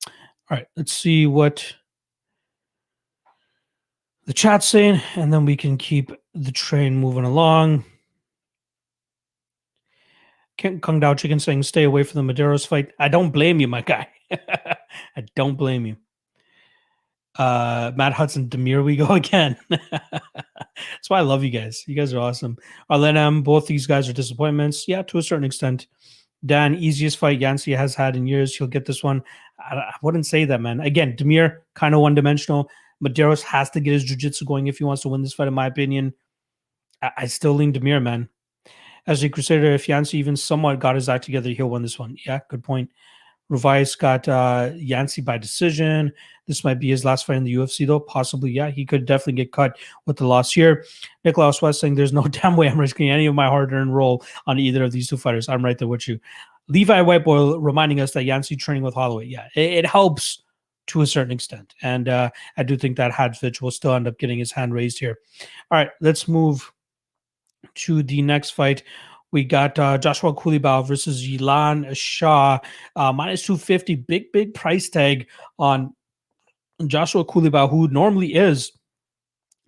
All right, let's see what the chat's saying, and then we can keep the train moving along. Kung Dao Chicken saying, stay away from the Madero's fight. I don't blame you, my guy. I don't blame you. Uh, Matt Hudson, Demir, we go again. That's why I love you guys. You guys are awesome. Arlen M, both these guys are disappointments. Yeah, to a certain extent. Dan, easiest fight Yancy has had in years. He'll get this one. I, I wouldn't say that, man. Again, Demir, kind of one dimensional. Madero's has to get his jiu-jitsu going if he wants to win this fight, in my opinion. I, I still lean Demir, man. As a Crusader, if Yancy even somewhat got his act together, he'll win this one. Yeah, good point. Ruvias got uh, Yancy by decision. This might be his last fight in the UFC, though. Possibly, yeah. He could definitely get cut with the loss here. Nicholas West saying, There's no damn way I'm risking any of my hard earned role on either of these two fighters. I'm right there with you. Levi Whiteboy reminding us that Yancy training with Holloway. Yeah, it, it helps to a certain extent. And uh, I do think that Hadzovic will still end up getting his hand raised here. All right, let's move to the next fight. We got uh, Joshua Culibao versus Yilan Shah, uh, minus 250. Big, big price tag on Joshua Culibao, who normally is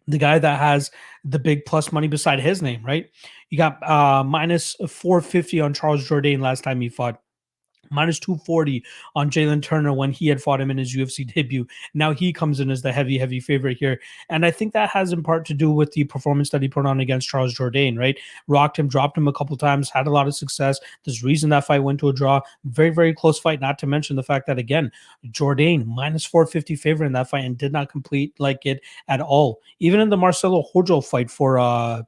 the guy that has the big plus money beside his name, right? You got uh, minus 450 on Charles Jourdain last time he fought minus 240 on Jalen Turner when he had fought him in his UFC debut. Now he comes in as the heavy, heavy favorite here. And I think that has in part to do with the performance that he put on against Charles Jourdain, right? Rocked him, dropped him a couple times, had a lot of success. There's reason that fight went to a draw. Very, very close fight, not to mention the fact that, again, Jourdain minus 450 favorite in that fight and did not complete like it at all. Even in the Marcelo Rojo fight for uh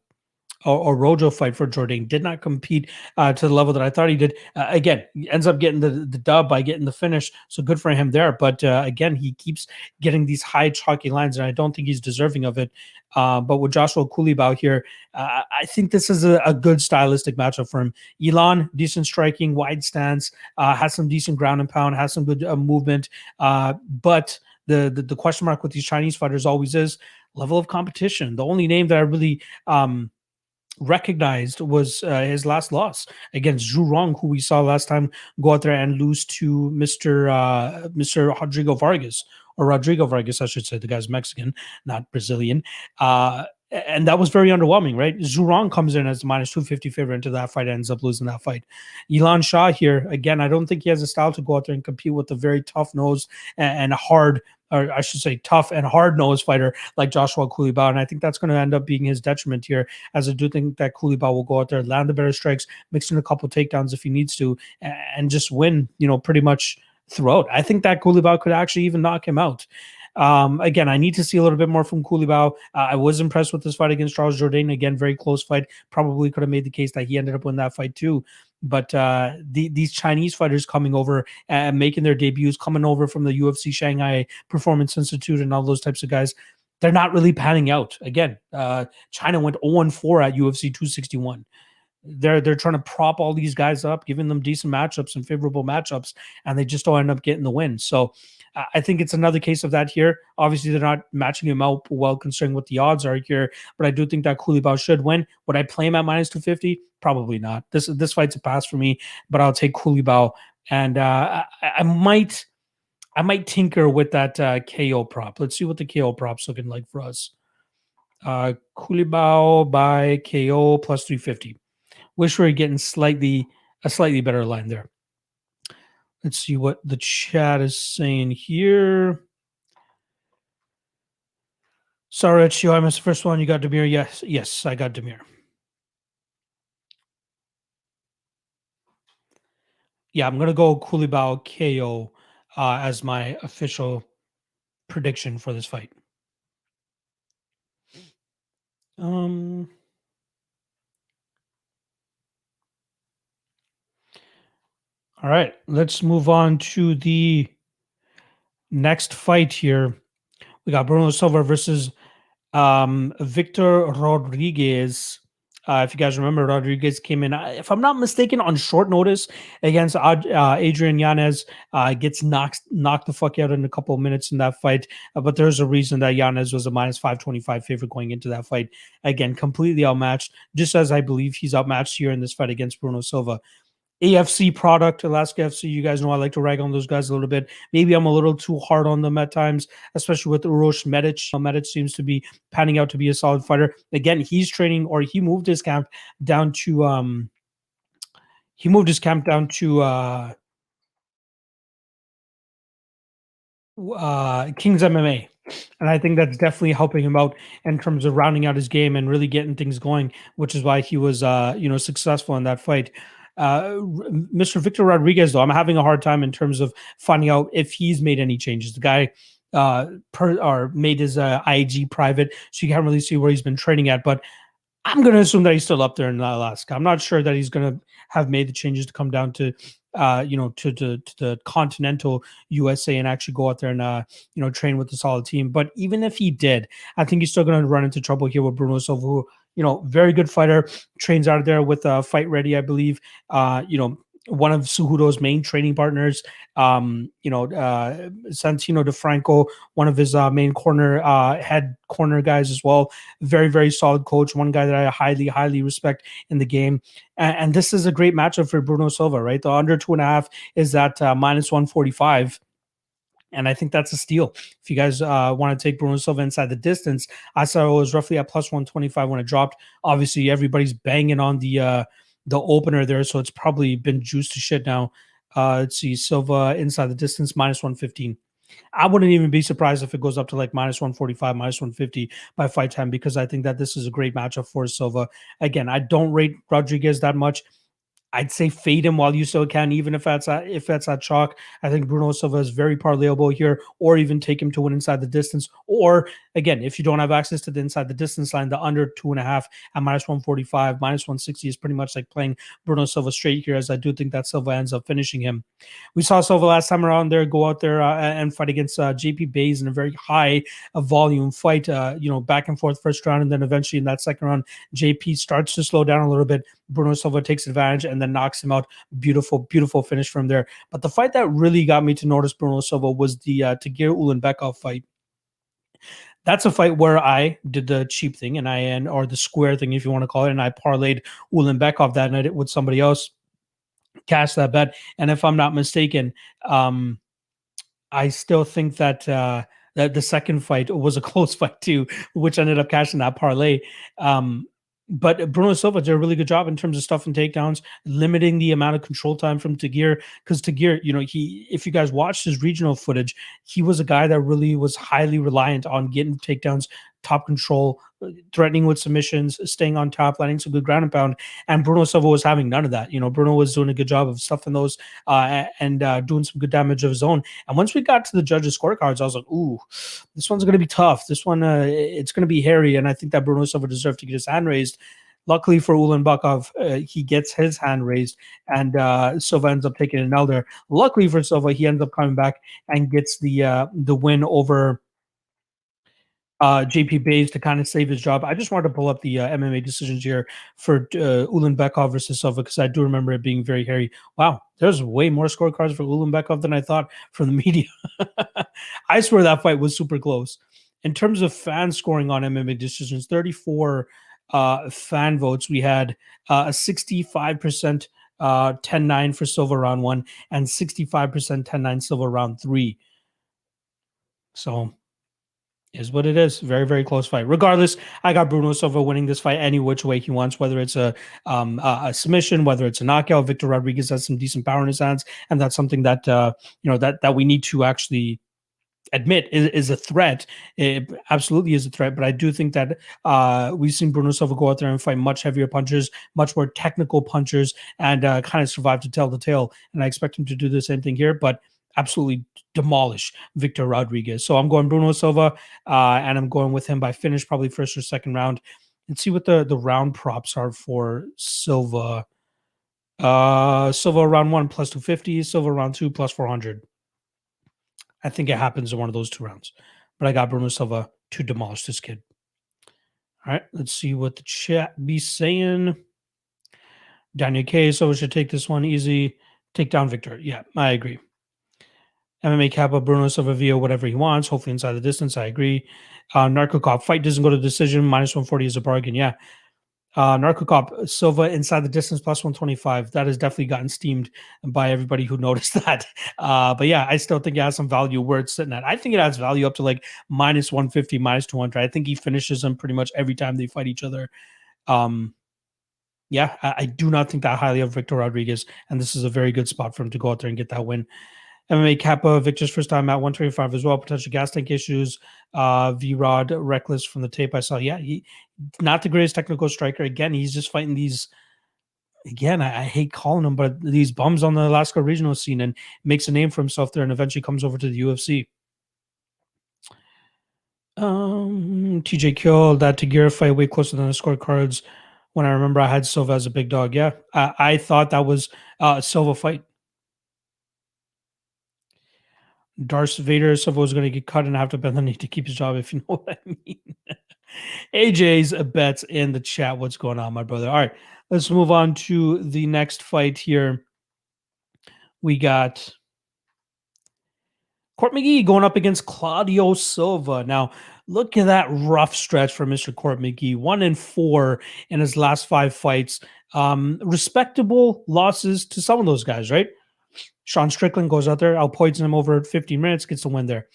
or, or Rojo fight for Jourdain did not compete uh, to the level that I thought he did. Uh, again, ends up getting the, the dub by getting the finish. So good for him there. But uh, again, he keeps getting these high chalky lines, and I don't think he's deserving of it. Uh, but with Joshua Culibao here, uh, I think this is a, a, good stylistic matchup for him. Elon, decent striking, wide stance, uh, has some decent ground and pound, has some good movement. but the, the, the question mark with these Chinese fighters always is level of competition. The only name that I really um, recognized was uh, his last loss against Zhu Rong, who we saw last time go out there and lose to Mr. Uh, Mr. Rodrigo Vargas or Rodrigo Vargas, I should say. The guy's Mexican, not Brazilian. Uh, and that was very underwhelming, right? Zhu Rong comes in as minus 250 favorite into that fight, ends up losing that fight. Elon Shah here, again, I don't think he has a style to go out there and compete with a very tough nose and, a hard or I should say, tough and hard nosed fighter like Joshua Culibao. And I think that's going to end up being his detriment here, as I do think that Culibao will go out there, land the better strikes, mix in a couple takedowns if he needs to, and just win, you know, pretty much throughout. I think that Culibao could actually even knock him out. Um, again, I need to see a little bit more from Culibao. Uh, I was impressed with this fight against Charles Jourdain. Again, very close fight. Probably could have made the case that he ended up winning that fight too. But uh, the, these Chinese fighters coming over and making their debuts, coming over from the UFC Shanghai Performance Institute and all those types of guys, they're not really panning out. Again, uh, China went 0 4 at UFC 261 they're they're trying to prop all these guys up, giving them decent matchups and favorable matchups, and they just don't end up getting the win. So I think it's another case of that here. Obviously, they're not matching him out well considering what the odds are here, but I do think that Culibao should win. Would I play him at minus 250? Probably not. This this fight's a pass for me, but I'll take Culibao. And uh, I, I, might I might tinker with that uh, KO prop. Let's see what the KO prop's looking like for us. Uh Culibao by KO plus 350. Wish we were getting slightly a slightly better line there. Let's see what the chat is saying here. Sorry, it's you. I missed the first one. You got Damir? Yes, yes, I got Damir. Yeah, I'm gonna go Culibao KO uh, as my official prediction for this fight. Um. All right, let's move on to the next fight here. We got Bruno Silva versus um, Victor Rodriguez. Uh, if you guys remember, Rodriguez came in, uh, if I'm not mistaken, on short notice against uh, Adrian Yanez. Uh, gets knocked knocked the fuck out in a couple of minutes in that fight. Uh, but there's a reason that Yanez was a minus 525 favorite going into that fight. Again, completely outmatched, just as I believe he's outmatched here in this fight against Bruno Silva. AFC product, Alaska FC. You guys know I like to rag on those guys a little bit. Maybe I'm a little too hard on them at times, especially with Uroš Medic. Medic seems to be panning out to be a solid fighter. Again, he's training or he moved his camp down to um he moved his camp down to uh uh Kings MMA. And I think that's definitely helping him out in terms of rounding out his game and really getting things going, which is why he was uh you know successful in that fight. Uh, Mr. Victor Rodriguez, though, I'm having a hard time in terms of finding out if he's made any changes. The guy uh, per, or made his uh, IG private, so you can't really see where he's been training at. But I'm going to assume that he's still up there in Alaska. I'm not sure that he's going to have made the changes to come down to, uh, you know, to, to, to the continental USA and actually go out there and, uh, you know, train with a solid team. But even if he did, I think he's still going to run into trouble here with Bruno Silva, who you know, very good fighter, trains out there with uh, Fight Ready, I believe. Uh, you know, one of Cejudo's main training partners. Um, you know, uh, Santino DeFranco, one of his uh, main corner uh, head corner guys as well. Very, very solid coach. One guy that I highly, highly respect in the game. And, and this is a great matchup for Bruno Silva, right? The under two and a half is at uh, minus one forty five. And I think that's a steal. If you guys uh, want to take Bruno Silva inside the distance, I saw it was roughly at plus 125 when it dropped. Obviously, everybody's banging on the uh, the opener there, so it's probably been juiced to shit now. Uh, let's see, Silva inside the distance minus 115. I wouldn't even be surprised if it goes up to like minus 145, minus 150 by fight time because I think that this is a great matchup for Silva. Again, I don't rate Rodriguez that much. I'd say fade him while you still can, even if that's at, if that's at chalk. I think Bruno Silva is very parlayable here, or even take him to win inside the distance. Or again, if you don't have access to the inside the distance line, the under two and a half at minus 145, minus 160 is pretty much like playing Bruno Silva straight here, as I do think that Silva ends up finishing him. We saw Silva last time around there go out there uh, and fight against uh, JP Buys in a very high uh, volume fight, uh, you know, back and forth first round, and then eventually in that second round, JP starts to slow down a little bit. Bruno Silva takes advantage and then knocks him out. Beautiful, beautiful finish from there. But the fight that really got me to notice Bruno Silva was the uh, Tagir Ulanbekov fight. That's a fight where I did the cheap thing and I and or the square thing, if you want to call it, and I parlayed Ulanbekov that night with somebody else, cast that bet. And if I'm not mistaken, um, I still think that uh, that the second fight was a close fight too, which ended up cashing that parlay. Um, but Bruno Silva did a really good job in terms of stuff and takedowns, limiting the amount of control time from Tagir. Because Tagir, you know, he if you guys watched his regional footage, he was a guy that really was highly reliant on getting takedowns, top control, threatening with submissions, staying on top, landing some good ground and pound. And Bruno Silva was having none of that. You know, Bruno was doing a good job of stuffing those uh, and uh, doing some good damage of his own. And once we got to the judges' scorecards, I was like, ooh, this one's going to be tough. This one, uh, it's going to be hairy. And I think that Bruno Silva deserved to get his hand raised. Luckily for Ulanbekov, uh, he gets his hand raised, and uh, Silva ends up taking an elder. Luckily for Silva, he ends up coming back and gets the uh, the win over uh, JP Buys to kind of save his job. I just wanted to pull up the uh, MMA decisions here for uh, Ulanbekov versus Silva because I do remember it being very hairy. Wow, there's way more scorecards for Ulanbekov than I thought from the media. I swear that fight was super close. In terms of fan scoring on MMA decisions, 34 uh, fan votes. We had uh, a 65% uh, 10 9 for Silva round one and 65% 10 9 Silva round three. So is what it is. Very, very close fight. Regardless, I got Bruno Silva winning this fight any which way he wants, whether it's a um, a, submission, whether it's a knockout. Victor Rodriguez has some decent power in his hands, and that's something that uh, you know that that we need to actually admit is, is a threat. It absolutely is a threat, but I do think that uh, we've seen Bruno Silva go out there and fight much heavier punches, much more technical punches, and uh, kind of survive to tell the tale. And I expect him to do the same thing here, but absolutely demolish Victor Rodriguez. So I'm going Bruno Silva, uh, and I'm going with him by finish, probably first or second round. And see what the the round props are for Silva. Uh, Silva round one plus 250, Silva round two plus 400. I think it happens in one of those two rounds. But I got Bruno Silva to demolish this kid. All right, let's see what the chat be saying. Daniel K. So we should take this one easy. Take down Victor. Yeah, I agree. MMA Kappa, Bruno Silva whatever he wants, hopefully inside the distance. I agree. Uh, Narco Cop fight doesn't go to decision. Minus 140 is a bargain. Yeah. Uh, Narco Cop Silva inside the distance plus 125. That has definitely gotten steamed by everybody who noticed that. Uh, but yeah, I still think it has some value where it's sitting at. I think it adds value up to like minus 150, minus 200. I think he finishes them pretty much every time they fight each other. Um, yeah, I, I do not think that highly of Victor Rodriguez, and this is a very good spot for him to go out there and get that win. MMA Kappa, Victor's first time at 125 as well. Potential gas tank issues. Uh, V Rod, reckless from the tape I saw. Yeah, he not the greatest technical striker. Again, he's just fighting these. Again, I, I hate calling them, but these bums on the Alaska regional scene and makes a name for himself there, and eventually comes over to the UFC. Um, TJ Kill that Tagir fight way closer than the scorecards. When I remember I had Silva as a big dog. Yeah, I, I thought that was uh, a Silva fight. Darth Vader was going to get cut and have to bend the knee to keep his job, if you know what I mean. AJ's bets in the chat. What's going on, my brother? All right, let's move on to the next fight here. We got Court McGee going up against Claudio Silva. Now, look at that rough stretch for Mr. Court McGee. One and four in his last five fights. Um, respectable losses to some of those guys, right? Sean Strickland goes out there, outpoints him over 15 minutes, gets the win there.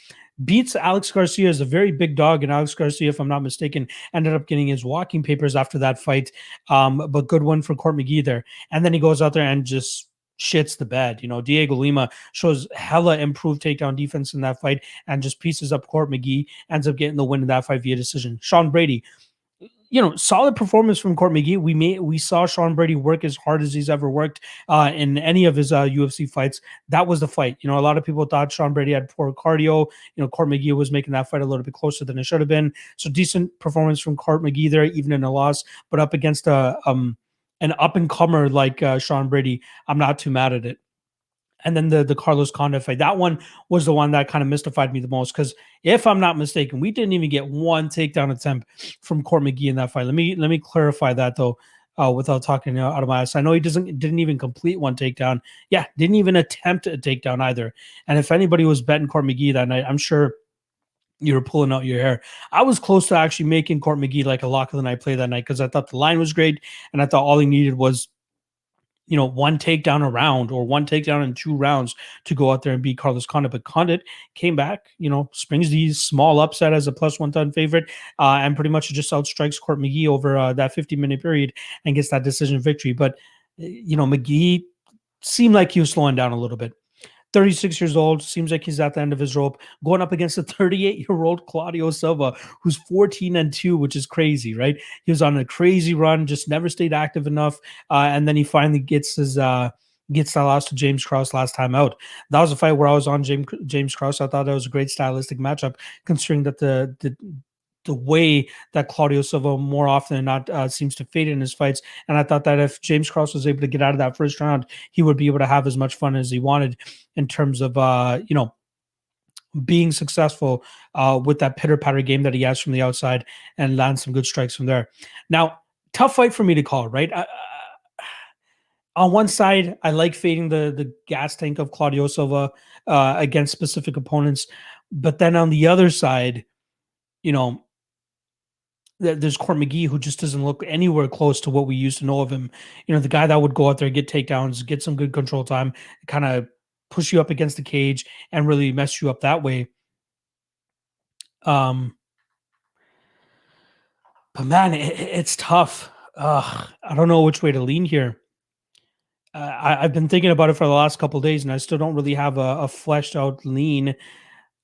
Beats Alex Garcia is a very big dog, and Alex Garcia, if I'm not mistaken, ended up getting his walking papers after that fight. Um, but good one for Court McGee there. And then he goes out there and just shits the bed. You know, Dhiego Lima shows hella improved takedown defense in that fight and just pieces up Court McGee, ends up getting the win in that fight via decision. Sean Brady, you know, solid performance from Court McGee. We may we saw Sean Brady work as hard as he's ever worked uh, in any of his uh, UFC fights. That was the fight. You know, a lot of people thought Sean Brady had poor cardio. You know, Court McGee was making that fight a little bit closer than it should have been. So decent performance from Court McGee there, even in a loss, but up against a um an up and comer like uh, Sean Brady, I'm not too mad at it and then the the Carlos Condit fight. That one was the one that kind of mystified me the most because if I'm not mistaken, we didn't even get one takedown attempt from Court McGee in that fight. Let me let me clarify that though. Uh, without talking out of my ass, I know he doesn't didn't even complete one takedown. Yeah, didn't even attempt a takedown either. And if anybody was betting Court McGee that night, I'm sure you were pulling out your hair. I was close to actually making Court McGee like a lock of the night play that night because I thought the line was great and I thought all he needed was you know, one takedown a round or one takedown in two rounds to go out there and beat Carlos Condit. But Condit came back, you know, springs these small upset as a plus one ton favorite uh, and pretty much just outstrikes Court McGee over uh, that 50 minute period and gets that decision victory. But, you know, McGee seemed like he was slowing down a little bit. 36 years old, seems like he's at the end of his rope, going up against a 38 year old Claudio Silva, who's 14 and 2, which is crazy, right? He was on a crazy run, just never stayed active enough. Uh, and then he finally gets his. Uh, gets that loss to James Krause last time out. That was a fight where I was on James James Krause. I thought that was a great stylistic matchup, considering that the the the way that Claudio Silva more often than not uh, seems to fade in his fights. And I thought that if James Krause was able to get out of that first round, he would be able to have as much fun as he wanted in terms of, uh, you know, being successful uh, with that pitter patter game that he has from the outside and land some good strikes from there. Now, tough fight for me to call, right? I, on one side, I like fading the the gas tank of Claudio Silva uh, against specific opponents, but then on the other side, you know, there's Court McGee who just doesn't look anywhere close to what we used to know of him. You know, the guy that would go out there, get takedowns, get some good control time, kind of push you up against the cage and really mess you up that way. Um, but man, it, it's tough. I don't know which way to lean here. Uh, I, have been thinking about it for the last couple days, and I still don't really have a, a fleshed out lean.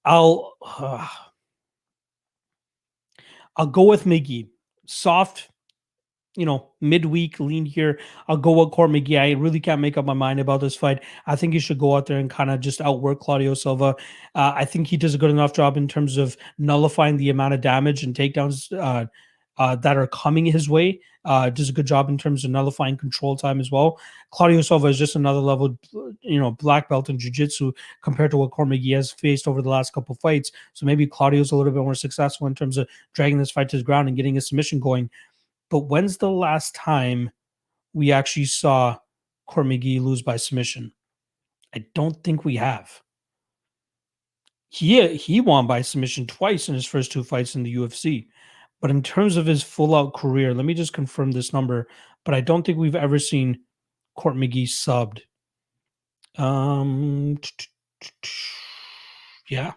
I'll. Uh, I'll go with McGee. Soft, you know, midweek lean here. I'll go with Court McGee. I really can't make up my mind about this fight. I think he should go out there and kind of just outwork Claudio Silva. Uh, I think he does a good enough job in terms of nullifying the amount of damage and takedowns uh, uh, that are coming his way. Uh, does a good job in terms of nullifying control time as well. Claudio Silva is just another level, you know, black belt in jiu-jitsu compared to what Court McGee has faced over the last couple fights. So maybe Claudio's a little bit more successful in terms of dragging this fight to the ground and getting a submission going. But when's the last time we actually saw Court McGee lose by submission? I don't think we have. He he won by submission twice in his first two fights in the UFC But in terms of his full out career, let me just confirm this number. But I don't think we've ever seen Court McGee subbed. Um, yeah,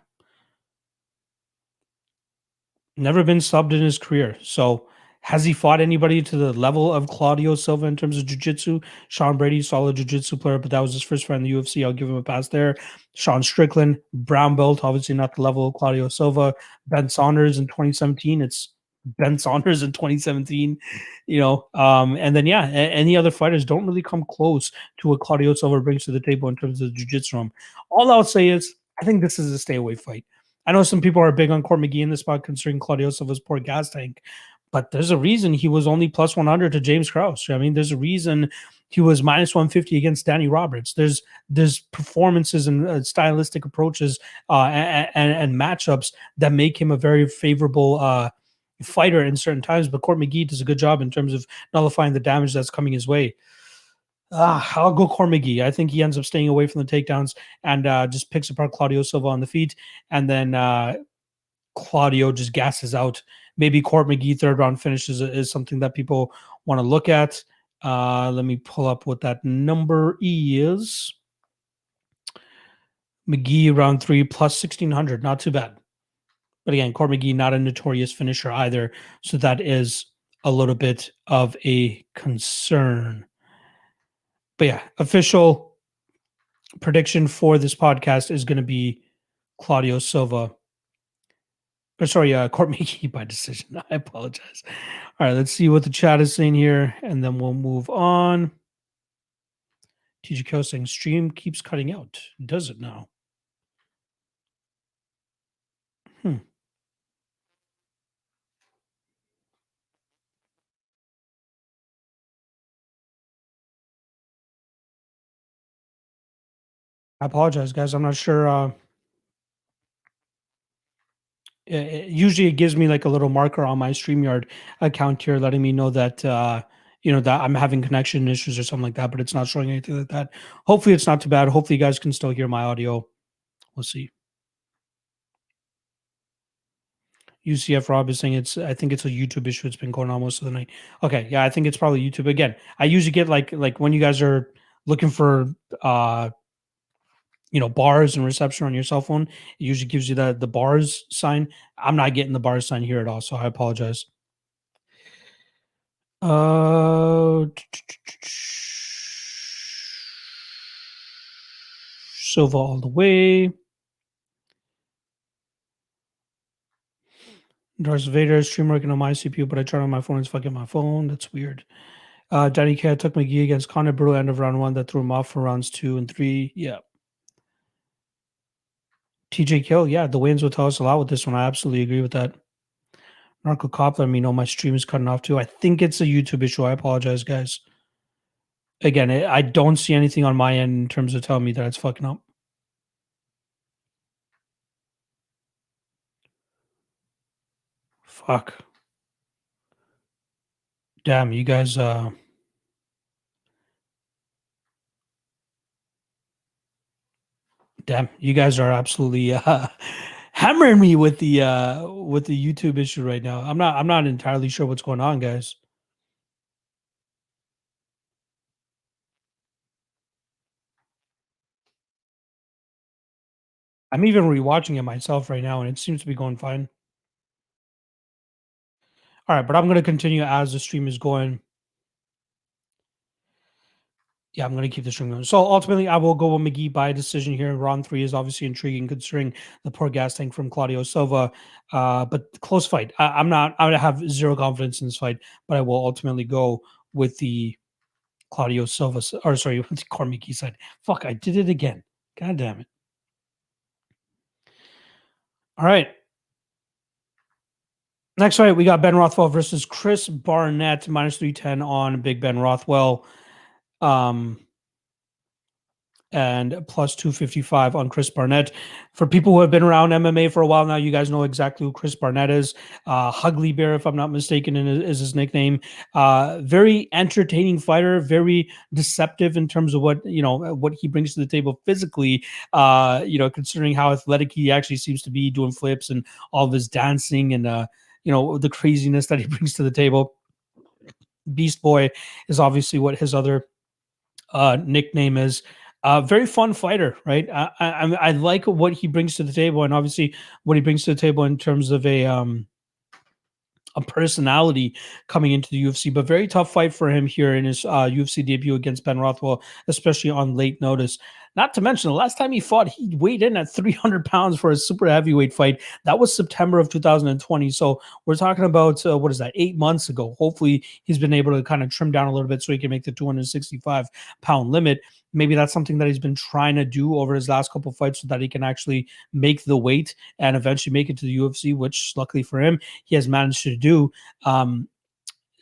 never been subbed in his career. So has he fought anybody to the level of Claudio Silva in terms of jiu-jitsu? Sean Brady, solid jiu-jitsu player, but that was his first fight in the UFC. I'll give him a pass there. Sean Strickland, brown belt, obviously not the level of Claudio Silva. Ben Saunders in 2017. It's Ben Saunders in 2017, you know. Um, and then yeah, any other fighters don't really come close to what Claudio Silva brings to the table in terms of jiu-jitsu. All I'll say is I think this is a stay away fight. I know some people are big on Court McGee in this spot considering Claudio Silva's poor gas tank, but there's a reason he was only plus 100 to James Krause. I mean, there's a reason he was minus 150 against Danny Roberts. There's there's performances and uh, stylistic approaches uh, and, and, and matchups that make him a very favorable uh, fighter in certain times. But Court McGee does a good job in terms of nullifying the damage that's coming his way. Ah, I'll go Court McGee. I think he ends up staying away from the takedowns and uh, just picks apart Claudio Silva on the feet, and then uh, Claudio just gasses out. Maybe Court McGee third round finishes is, is something that people want to look at. Uh, let me pull up what that number is. McGee round three plus 1600, not too bad. But again, Court McGee, not a notorious finisher either. So that is a little bit of a concern. But yeah, official prediction for this podcast is going to be Claudio Silva. Or sorry, uh, Court McGee by decision. I apologize. All right, let's see what the chat is saying here, and then we'll move on. TGK saying stream keeps cutting out. Does it now? Hmm. I apologize, guys. I'm not sure. Uh, it, it- usually, it gives me like a little marker on my Streamyard account here, letting me know that uh, you know that I'm having connection issues or something like that. But it's not showing anything like that. Hopefully, it's not too bad. Hopefully, you guys can still hear my audio. We'll see. UCF Rob is saying it's. I think it's a YouTube issue. It's been going on most of the night. Okay, yeah, I think it's probably YouTube again. I usually get like like when you guys are looking for uh you know bars and reception on your cell phone it usually gives you the the bars sign i'm not getting the bars sign here at all so i apologize uh silva all the way Darth Vader stream working on my CPU, but I tried on my phone. It's fucking my phone. That's weird. Uh, Danny Cat took McGee against Connor Brew end of round one. That threw him off for rounds two and three. Yeah. TJ Kill, yeah, the wins will tell us a lot with this one. I absolutely agree with that. Narco Cop let me know my stream is cutting off too. I think it's a YouTube issue. I apologize, guys. Again, I I don't see anything on my end in terms of telling me that it's fucking up. Fuck. Damn, you guys uh Damn, you guys are absolutely uh hammering me with the uh with the YouTube issue right now. I'm not I'm not entirely sure what's going on, guys. I'm even rewatching it myself right now and it seems to be going fine. All right, but I'm going to continue as the stream is going. Yeah, I'm going to keep the stream going. So ultimately, I will go with McGee by decision here. Round three is obviously intriguing considering the poor gas tank from Claudio Silva. Uh, but close fight. I, I'm not, I have zero confidence in this fight, but I will ultimately go with the Claudio Silva, or sorry, with the McGee side. Fuck, I did it again. God damn it. All right. Next fight, we got Ben Rothwell versus Chris Barnett, minus 310 on Big Ben Rothwell. Um, and plus 255 on Chris Barnett. For people who have been around MMA for a while now, you guys know exactly who Chris Barnett is. Uh, Hugly Bear, if I'm not mistaken, is, is his nickname. Uh, very entertaining fighter, very deceptive in terms of what you know what he brings to the table physically. Uh, you know, considering how athletic he actually seems to be, doing flips and all of his dancing and uh, you know the craziness that he brings to the table. Beast Boy is obviously what his other uh, nickname is. Uh, very fun fighter, right? I, I I like what he brings to the table, and obviously what he brings to the table in terms of a um a personality coming into the UFC, but very tough fight for him here in his uh, UFC debut against Ben Rothwell, especially on late notice. Not to mention, the last time he fought, he weighed in at 300 pounds for a super heavyweight fight. That was September of 2020. So we're talking about, uh, what is that, eight months ago. Hopefully, he's been able to kind of trim down a little bit so he can make the 265 pound limit. Maybe that's something that he's been trying to do over his last couple fights so that he can actually make the weight and eventually make it to the UFC, which luckily for him, he has managed to do. Um,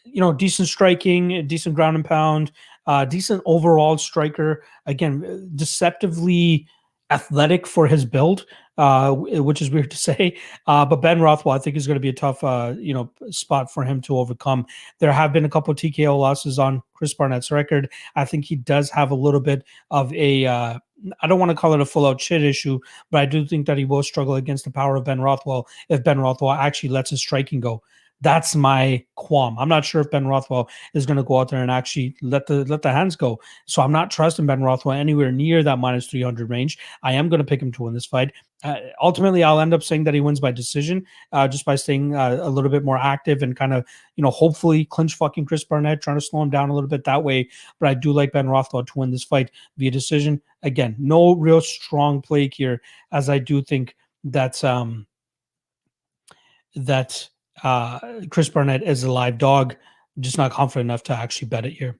you know, decent striking, decent ground and pound, uh, decent overall striker. Again, deceptively athletic for his build, uh, which is weird to say. Uh, but Ben Rothwell, I think, is going to be a tough, uh, you know, spot for him to overcome. There have been a couple TKO losses on Chris Barnett's record. I think he does have a little bit of a. Uh, I don't want to call it a full out shit issue, but I do think that he will struggle against the power of Ben Rothwell if Ben Rothwell actually lets his striking go. That's my qualm. I'm not sure if Ben Rothwell is going to go out there and actually let the let the hands go. So I'm not trusting Ben Rothwell anywhere near that minus 300 range. I am going to pick him to win this fight. Uh, ultimately, I'll end up saying that he wins by decision, uh, just by staying uh, a little bit more active and kind of, you know, hopefully clinch fucking Chris Barnett, trying to slow him down a little bit that way. But I do like Ben Rothwell to win this fight via decision. Again, no real strong play here, as I do think that's um that uh, Chris Barnett is a live dog. I'm just not confident enough to actually bet it here.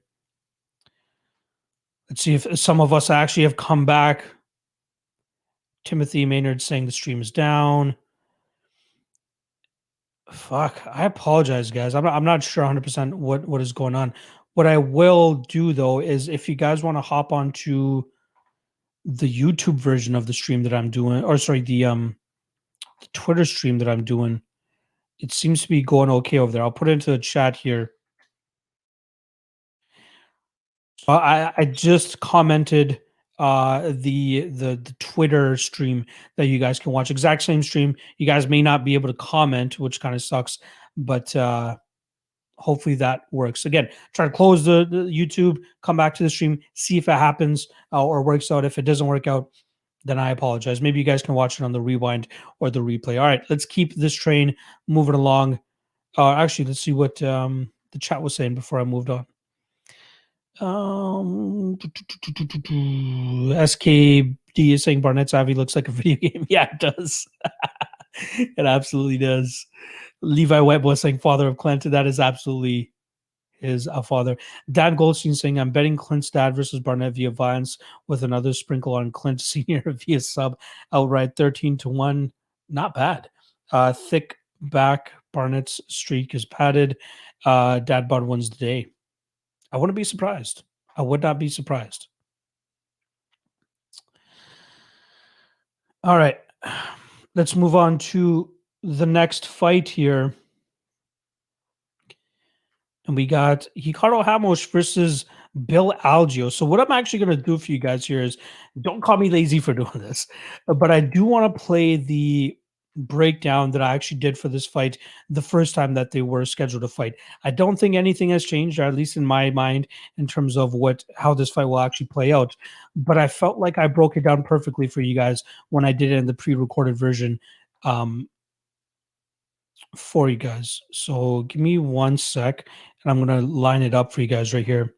Let's see if some of us actually have come back. Timothy Maynard saying the stream is down. Fuck, I apologize, guys. I'm not, I'm not sure 100% what, what is going on. What I will do, though, is if you guys want to hop onto the YouTube version of the stream that I'm doing, or sorry, the um the Twitter stream that I'm doing, it seems to be going okay over there. I'll put it into the chat here. Uh, I I just commented uh the the the Twitter stream that you guys can watch. Exact same stream. You guys may not be able to comment, which kind of sucks, but uh hopefully that works. Again, try to close the, the YouTube, come back to the stream, see if it happens uh, or works out. If it doesn't work out, then I apologize. Maybe you guys can watch it on the rewind or the replay. All right, let's keep this train moving along. Uh, actually, let's see what um, the chat was saying before I moved on. Um, SKD is saying Barnett's Avi looks like a video game. Yeah, it does. it absolutely does. Levi Webb was saying father of Clint. That is absolutely his uh, father. Dan Goldstein saying, I'm betting Clint's dad versus Barnett via Vance with another sprinkle on Clint Sr. via sub outright 13 to 1. Not bad. Uh, thick back. Barnett's streak is padded. Uh, dad bod wins the day. I wouldn't be surprised. I would not be surprised. All right. Let's move on to the next fight here and we got Ricardo Ramos versus Bill Algeo. So what I'm actually going to do for you guys here is don't call me lazy for doing this, but I do want to play the breakdown that I actually did for this fight the first time that they were scheduled to fight. I don't think anything has changed, or at least in my mind, in terms of what how this fight will actually play out. But I felt like I broke it down perfectly for you guys when I did it in the pre-recorded version. Um, for you guys. So give me one sec and I'm going to line it up for you guys right here.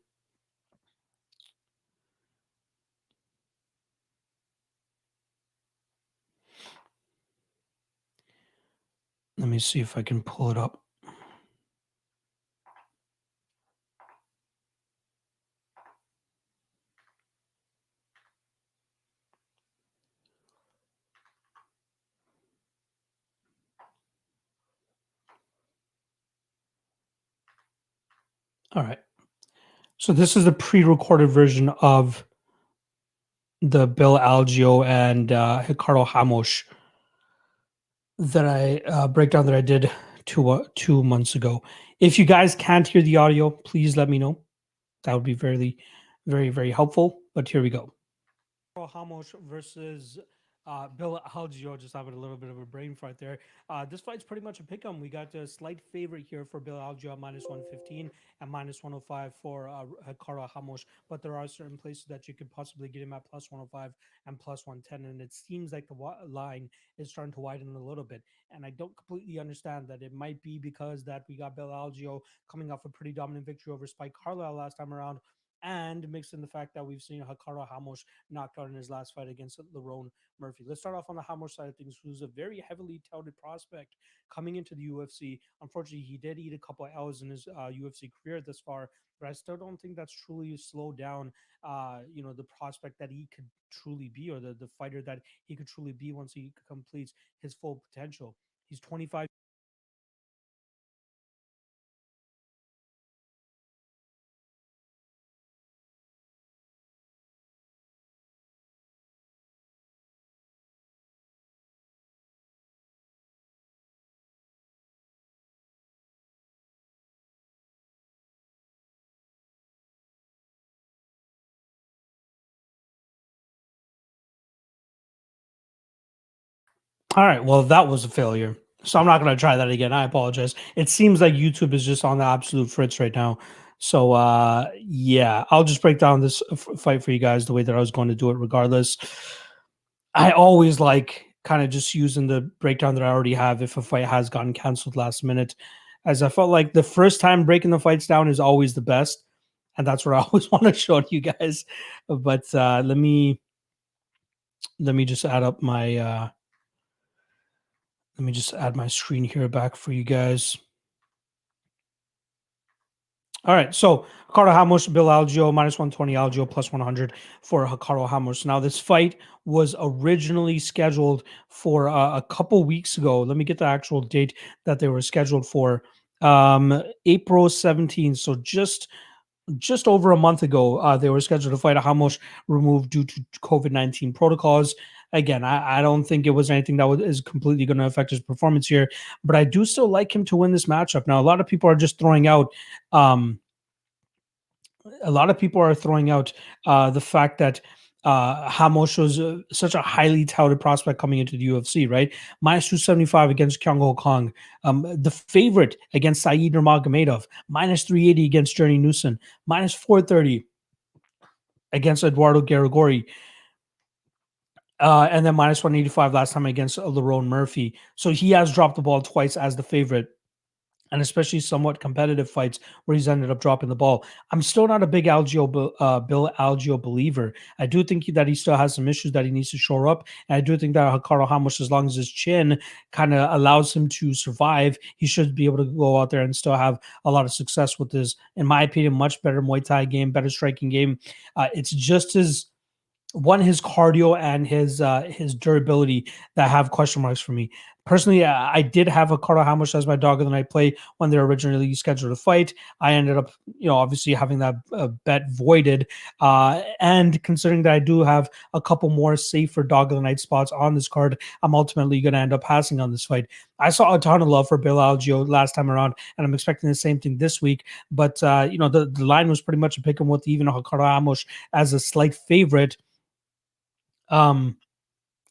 Let me see if I can pull it up. All right. So this is the pre-recorded version of the Bill Algeo and uh, Ricardo Ramos that I uh, breakdown that I did two uh, two months ago. If you guys can't hear the audio, please let me know. That would be very, very, very helpful. But here we go. Ramos versus Uh, Bill Algeo just having a little bit of a brain fart there. Uh, this fight's pretty much a pick 'em. We got a slight favorite here for Bill Algeo minus 115 and minus 105 for uh, Ricardo Ramos, but there are certain places that you could possibly get him at plus 105 and plus 110. And it seems like the line is starting to widen a little bit. And I don't completely understand that. It might be because that we got Bill Algeo coming off a pretty dominant victory over Spike Carlyle last time around and mixed in the fact that we've seen Ricardo Ramos knocked out in his last fight against Lerone Murphy. Let's start off on the Ramos side of things, who's a very heavily touted prospect coming into the UFC. Unfortunately, he did eat a couple of L's in his uh, UFC career thus far, but I still don't think that's truly slowed down, uh, you know, the prospect that he could truly be or the, the fighter that he could truly be once he completes his full potential. He's 25 All right. Well, that was a failure. So I'm not going to try that again. I apologize. It seems like YouTube is just on the absolute fritz right now. So uh yeah, I'll just break down this f- fight for you guys the way that I was going to do it regardless. I always like kind of just using the breakdown that I already have if a fight has gotten canceled last minute as I felt like the first time breaking the fights down is always the best and that's what I always want to show you guys. But uh let me let me just add up my uh let me just add my screen here back for you guys. All right, so Ricardo Ramos, Bill Algeo, minus 120, Algeo plus 100 for Ricardo Ramos. Now, this fight was originally scheduled for uh, a couple weeks ago. Let me get the actual date that they were scheduled for. Um, April 17th, so just just over a month ago, uh, they were scheduled to fight a Ramos removed due to COVID 19 protocols again, I, I, don't think it was anything that was, is completely going to affect his performance here, but I do still like him to win this matchup. Now, a lot of people are just throwing out, um, a lot of people are throwing out uh, the fact that uh, Ramos was uh, such a highly touted prospect coming into the UFC, right? Minus 275 against Kyung Ho Kang. Um, the favorite against Said Nurmagomedov. Minus 380 against Journey Newson. Minus 430 against Eduardo Garagorri uh, and then minus 185 last time against Lerone Murphy. So he has dropped the ball twice as the favorite, and especially somewhat competitive fights where he's ended up dropping the ball. I'm still not a big Algeo, uh, Bill Algeo believer. I do think that he still has some issues that he needs to shore up, and I do think that Ricardo Ramos, as long as his chin kind of allows him to survive, he should be able to go out there and still have a lot of success with his, in my opinion, much better Muay Thai game, better striking game. Uh, it's just as one his cardio and his uh his durability that have question marks for me. Personally i did have a Ricardo Ramos as my dog of the night play when they originally scheduled a fight? I ended up you know obviously having that uh, bet voided uh and considering that i do have a couple more safer dog of the night spots on this card i'm ultimately going to end up passing on this fight. I saw a ton of love for bill algeo last time around and i'm expecting the same thing this week but uh you know the, the line was pretty much a pick 'em with even Ricardo Ramos as a slight favorite um,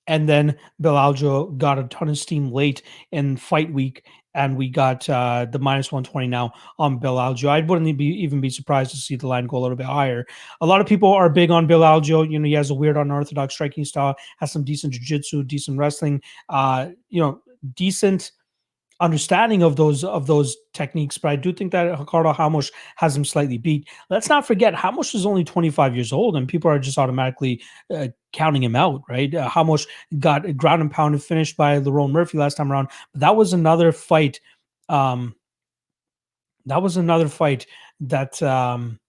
and then Bill Algeo got a ton of steam late in fight week, and we got uh, the minus 120 now on Bill Algeo. I wouldn't be, even be surprised to see the line go a little bit higher. A lot of people are big on Bill Algeo. You know, he has a weird unorthodox striking style, has some decent jiu-jitsu, decent wrestling, uh, you know, decent understanding of those of those techniques, but I do think that Ricardo Ramos has him slightly beat. Let's not forget Ramos is only 25 years old, and people are just automatically uh, counting him out, right? Uh, Ramos got ground and pound and finished by Lerone Murphy last time around, but that was another fight. Um, that was another fight that um,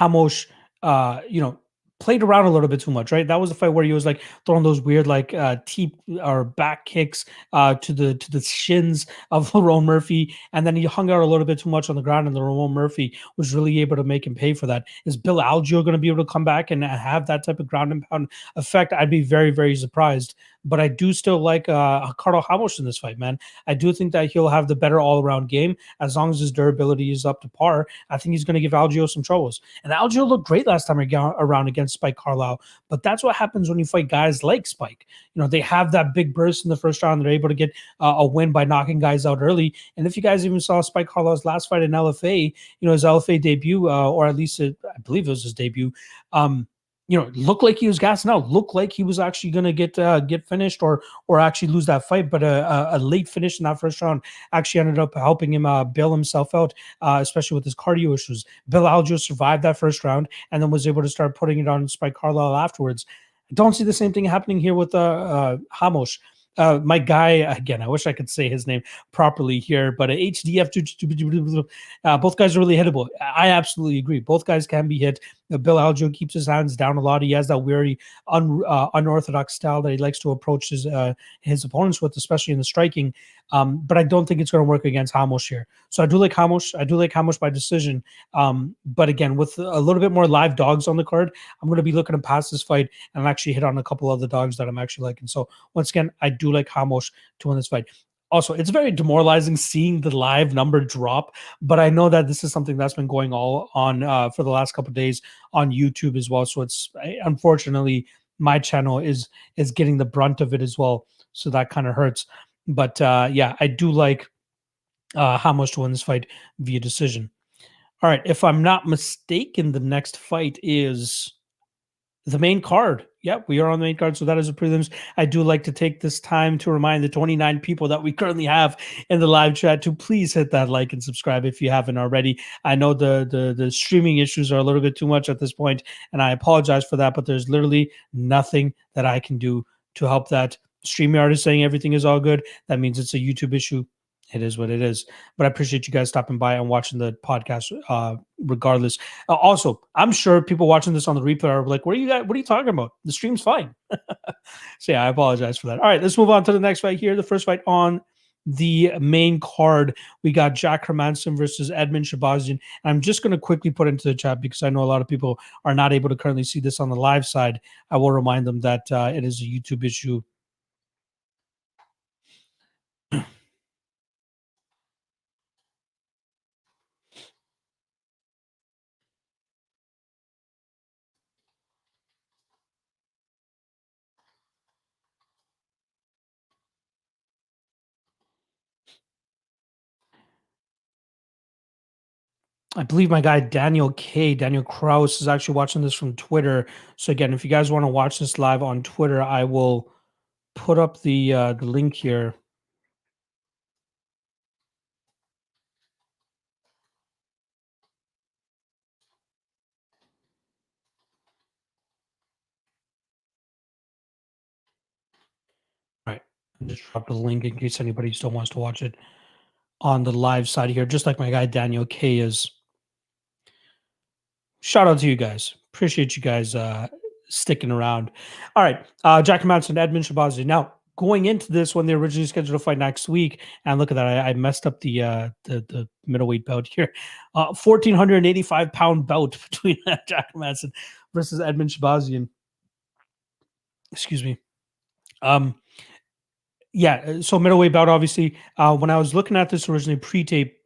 Ramos, uh, you know, played around a little bit too much, right? That was the fight where he was like throwing those weird like uh teep or back kicks uh to the to the shins of Lerone Murphy, and then he hung out a little bit too much on the ground, and Lerone Murphy was really able to make him pay for that. Is Bill Algeo going to be able to come back and have that type of ground and pound effect? I'd be very very surprised. But I do still like uh, Carl Ramos in this fight, man. I do think that he'll have the better all around game as long as his durability is up to par. I think he's going to give Algeo some troubles. And Algeo looked great last time around against Spike Carlyle, but that's what happens when you fight guys like Spike. You know, they have that big burst in the first round. They're able to get uh, a win by knocking guys out early. And if you guys even saw Spike Carlyle's last fight in LFA, you know, his LFA debut, uh, or at least it, I believe it was his debut. Um, you know, looked like he was gassing out. Looked like he was actually going to get uh, get finished or or actually lose that fight. But a, a, late finish in that first round actually ended up helping him uh, bail himself out, uh, especially with his cardio issues. Bill Algeo survived that first round and then was able to start putting it on Spike Carlyle afterwards. I don't see the same thing happening here with uh, uh, Ramos uh, my guy again. I wish I could say his name properly here, but HDF. Uh, both guys are really hittable. I absolutely agree. Both guys can be hit. Uh, Bill Algeo keeps his hands down a lot. He has that very un, uh, unorthodox style that he likes to approach his uh, his opponents with, especially in the striking. Um, but I don't think it's going to work against Ramos here. So I do like Ramos. I do like Ramos by decision. Um, but again, with a little bit more live dogs on the card, I'm going to be looking to pass this fight and actually hit on a couple other dogs that I'm actually liking. So once again, I do like Ramos to win this fight also it's very demoralizing seeing the live number drop but i know that this is something that's been going all on uh, for the last couple days on youtube as well. So it's unfortunately my channel is is getting the brunt of it as well. So that kind of hurts. But uh yeah i do like uh Ramos to win this fight via decision. All right if i'm not mistaken the next fight is the main card. Yep, we are on the main card. So that is a prelims. I do like to take this time to remind the 29 people that we currently have in the live chat to please hit that like and subscribe if you haven't already. I know the the the streaming issues are a little bit too much at this point, and I apologize for that, but there's literally nothing that I can do to help that. StreamYard is saying everything is all good. That means it's a YouTube issue it is what it is. But I appreciate you guys stopping by and watching the podcast. Uh, regardless, uh, also, I'm sure people watching this on the replay are like, "What are you guys? What are you talking about? The stream's fine." so yeah, I apologize for that. All right, let's move on to the next fight here. The first fight on the main card, we got Jack Hermansson versus Edmen Shahbazyan. I'm just going to quickly put into the chat because I know a lot of people are not able to currently see this on the live side. I will remind them that uh, it is a YouTube issue I believe my guy Daniel K, Daniel Kraus, is actually watching this from Twitter. So again, if you guys want to watch this live on Twitter, I will put up the uh, the link here. All right, just drop the link in case anybody still wants to watch it on the live side here, just like my guy Daniel K is shout out to you guys. Appreciate you guys uh, sticking around. All right, uh, Jack Manson, Edmen Shahbazyan. Now, going into this when they originally scheduled to fight next week, and look at that, I, I messed up the, uh, the the middleweight belt here. Uh, 1485 pound belt between Jack Manson versus Edmen Shahbazyan. Excuse me. Um, yeah, so middleweight bout, obviously. Uh, when I was looking at this originally pre-tape,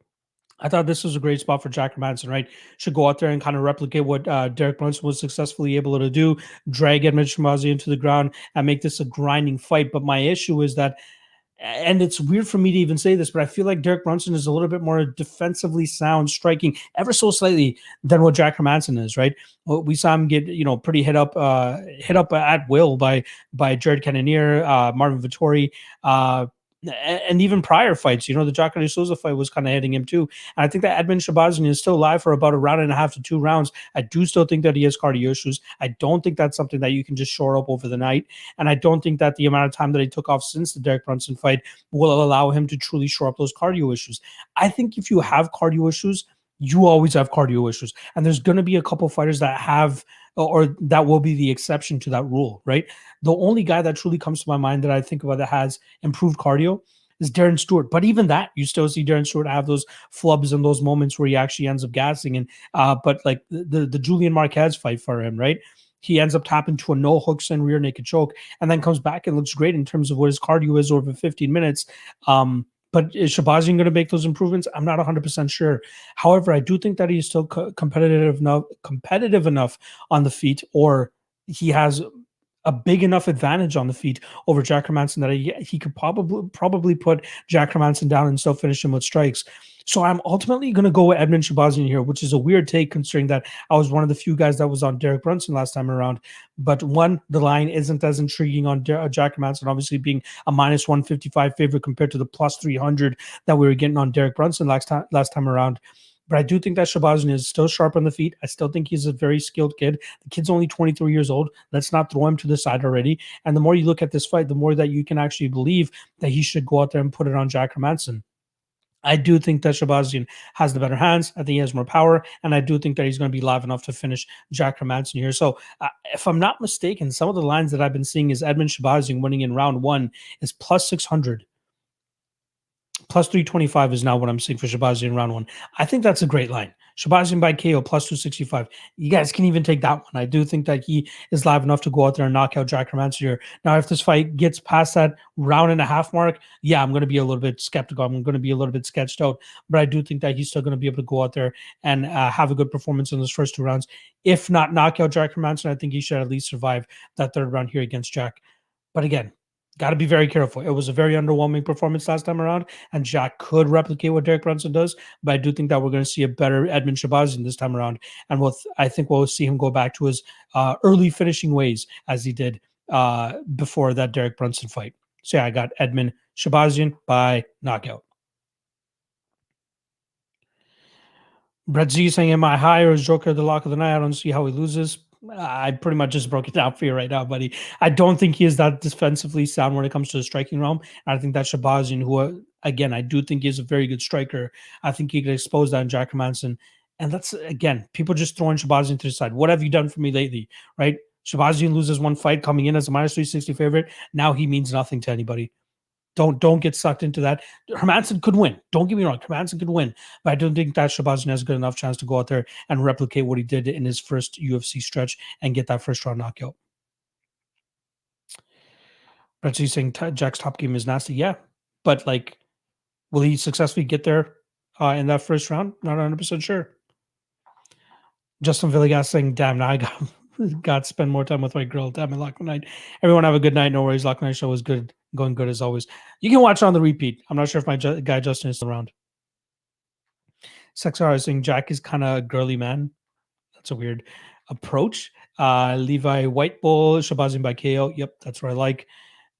I thought this was a great spot for Jack Manson, right? Should go out there and kind of replicate what uh, Derek Brunson was successfully able to do, drag Edmen Shahbazyan into the ground and make this a grinding fight. But my issue is that, and it's weird for me to even say this, but I feel like Derek Brunson is a little bit more defensively sound, striking ever so slightly than what Jack Manson is, right? We saw him get, you know, pretty hit up, uh, hit up at will by by Jared Cannonier, uh, Marvin Vettori, uh, and even prior fights, you know, the Jacare Souza fight was kind of hitting him too. And I think that Edmen Shahbazyan is still alive for about a round and a half to two rounds. I do still think that he has cardio issues. I don't think that's something that you can just shore up over the night. And I don't think that the amount of time that he took off since the Derek Brunson fight will allow him to truly shore up those cardio issues. I think if you have cardio issues, you always have cardio issues. And there's going to be a couple fighters that have or that will be the exception to that rule, right? The only guy that truly comes to my mind that I think about that has improved cardio is Darren Stewart. But even that, you still see Darren Stewart have those flubs and those moments where he actually ends up gassing. And uh, but like the the Julian Marquez fight for him, right? he ends up tapping to a no hooks and rear naked choke, and then comes back and looks great in terms of what his cardio is over 15 minutes. Um, but is Shahbazyan going to make those improvements? I'm not 100% sure. However, I do think that he's still co- competitive enough, competitive enough on the feet, or he has a big enough advantage on the feet over Jack Hermansson that he, he could probably probably put Jack Hermansson down and still finish him with strikes. So I'm ultimately going to go with Edmen Shahbazyan here, which is a weird take considering that I was one of the few guys that was on Derek Brunson last time around. But one, the line isn't as intriguing on Der- uh, Jack Hermansson, obviously being a minus 155 favorite compared to the plus 300 that we were getting on Derek Brunson last time last time around. But I do think that Shahbazyan is still sharp on the feet. I still think he's a very skilled kid. The kid's only 23 years old. Let's not throw him to the side already. And the more you look at this fight, the more that you can actually believe that he should go out there and put it on Jack Hermansson. I do think that Shahbazyan has the better hands. I think he has more power, and I do think that he's going to be live enough to finish Jack Hermansson here. So, uh, if I'm not mistaken, some of the lines that I've been seeing is Edmen Shahbazyan winning in round one is plus 600 plus 325 is now what I'm seeing for Shahbazyan in round one. I think that's a great line. Shahbazyan by KO plus 265. You guys can even take that one. I do think that he is live enough to go out there and knock out Jack here. Now, if this fight gets past that round and a half mark, yeah, I'm going to be a little bit skeptical. I'm going to be a little bit sketched out, but I do think that he's still going to be able to go out there and uh, have a good performance in those first two rounds. If not knock out Jack Hermansson, I think he should at least survive that third round here against Jack. But again, got to be very careful. It was a very underwhelming performance last time around, and Jack could replicate what Derek Brunson does. But I do think that we're going to see a better Edmen Shahbazyan this time around, and we'll I think we'll see him go back to his uh, early finishing ways as he did uh, before that Derek Brunson fight. So yeah, I got Edmen Shahbazyan by knockout. Brett Z saying, "Am I high or is Joker the lock of the night? I don't see how he loses." I pretty much just broke it down for you right now, buddy. I don't think he is that defensively sound when it comes to the striking realm. I think that Shahbazyan, who again, I do think is a very good striker. I think he could expose that in Jack Hermansson. And that's again, people just throwing Shahbazyan to the side. What have you done for me lately? Right? Shahbazyan loses one fight coming in as a minus 360 favorite. Now he means nothing to anybody. Don't don't get sucked into that. Hermansson could win. Don't get me wrong. Hermansson could win, but I don't think that Shahbazyan has a good enough chance to go out there and replicate what he did in his first UFC stretch and get that first round knockout. He's saying Jack's top game is nasty. Yeah, but like, will he successfully get there uh, in that first round? Not 100 percent sure. Justin Villegas saying, "Damn, now I got got to spend more time with my girl. Damn it, Lock Night. Everyone have a good night. No worries. Lock Night show was good going good as always. You can watch on the repeat. I'm not sure if my ju- guy Justin is around. Sexar is saying Jack is kind of a girly man. That's a weird approach. Uh, Levi White Bull, Shahbazyan by KO. Yep, that's what I like.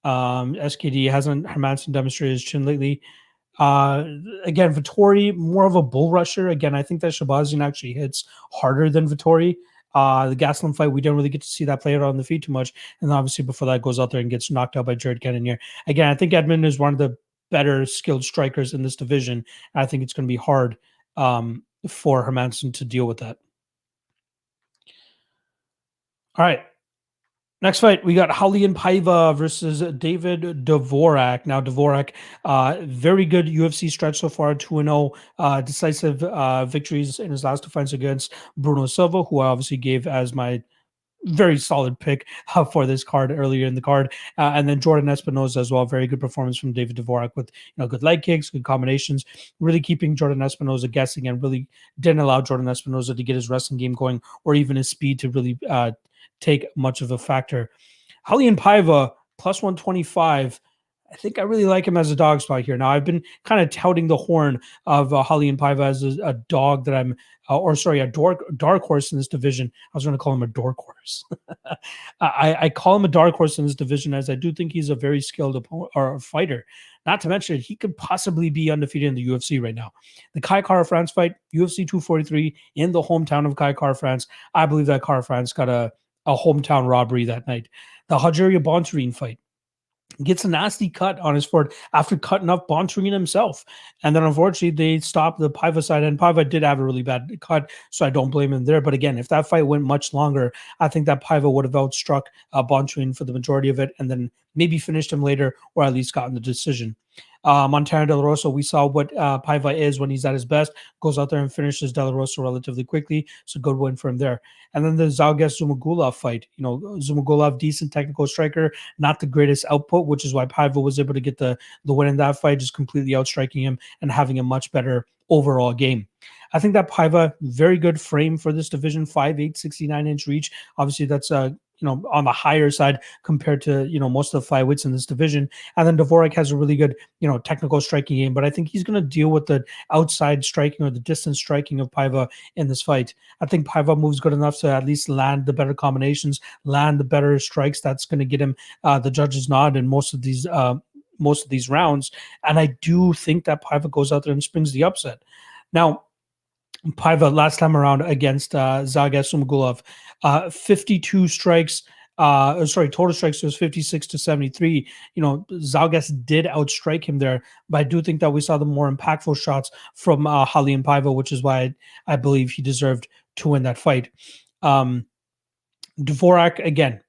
Um, SKD hasn't Hermansson demonstrated his chin lately. Uh, again, Vettori, more of a bull rusher. Again, I think that Shahbazyan actually hits harder than Vettori. Uh, the Gastelum fight, we didn't really get to see that play out on the feet too much. And obviously, before that, goes out there and gets knocked out by Jared Cannonier. Again, I think Edmen is one of the better skilled strikers in this division. I think it's going to be hard um, for Hermansson to deal with that. All right. Next fight, we got Raulian Paiva versus David Dvorak. Now, Dvorak, uh, very good UFC stretch so far, 2 0, uh, decisive uh, victories in his last defense against Bruno Silva, who I obviously gave as my very solid pick uh, for this card earlier in the card. Uh, and then Jordan Espinosa as well. Very good performance from David Dvorak with you know good leg kicks, good combinations, really keeping Jordan Espinosa guessing and really didn't allow Jordan Espinosa to get his wrestling game going or even his speed to really uh, take much of a factor. Raulian Paiva plus 125. I think I really like him as a dog spot here. Now I've been kind of touting the horn of uh, and Paiva as a, a, dog that I'm, uh, or sorry, a dark dark horse in this division. I was going to call him a dark horse. I, I call him a dark horse in this division as I do think he's a very skilled opponent or fighter. Not to mention he could possibly be undefeated in the UFC right now. The Kai Kara-France fight, UFC 243 in the hometown of Kai Kara-France. I believe that Kara-France got a a hometown robbery that night. The Rogerio Bontorin fight gets a nasty cut on his forehead after cutting up Bontorin himself. And then unfortunately they stopped the Paiva side and Paiva did have a really bad cut, so I don't blame him there. But again, if that fight went much longer, I think that Paiva would have outstruck uh, Bontorin for the majority of it and then maybe finished him later or at least gotten the decision. Uh, Montana De La Rosa, we saw what uh, Paiva is when he's at his best. Goes out there and finishes De La Rosa relatively quickly. So good win for him there. And then the Zhalgas Zhumagulov fight. You know, Zhumagulov, decent technical striker, not the greatest output, which is why Paiva was able to get the the win in that fight, just completely outstriking him and having a much better overall game. I think that Paiva, very good frame for this division, 5'8, 69 inch reach. Obviously, that's uh, you know, on the higher side compared to, you know, most of the flyweights in this division. And then Dvorak has a really good, you know, technical striking game, but I think he's going to deal with the outside striking or the distance striking of Paiva in this fight. I think Paiva moves good enough to at least land the better combinations, land the better strikes. That's going to get him uh, the judge's nod in most of these uh, most of these rounds. And I do think that Paiva goes out there and springs the upset. Now, Paiva last time around against uh, Zhalgas Zhumagulov, uh, 52 strikes. Uh, sorry, total strikes was 56 to 73. You know, Zhalgas did outstrike him there, but I do think that we saw the more impactful shots from uh, and Paiva, which is why I, I, believe he deserved to win that fight. Um, Dvorak, again,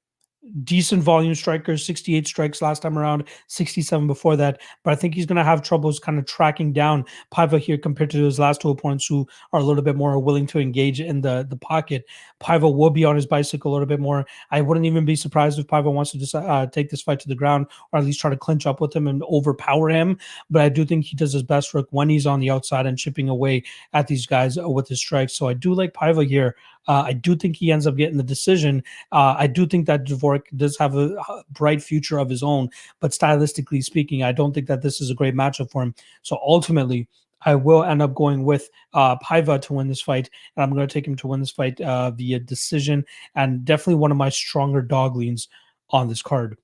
decent volume striker, 68 strikes last time around, 67 before that. But I think he's going to have troubles kind of tracking down Paiva here compared to his last two opponents who are a little bit more willing to engage in the, the pocket. Paiva will be on his bicycle a little bit more. I wouldn't even be surprised if Paiva wants to just, uh, take this fight to the ground or at least try to clinch up with him and overpower him. But I do think he does his best work when he's on the outside and chipping away at these guys with his strikes. So I do like Paiva here. Uh, I do think he ends up getting the decision. Uh, I do think that Dvorak does have a, bright future of his own, but stylistically speaking, I don't think that this is a great matchup for him. So ultimately, I will end up going with uh, Paiva to win this fight, and I'm going to take him to win this fight uh, via decision, and definitely one of my stronger dog leans on this card.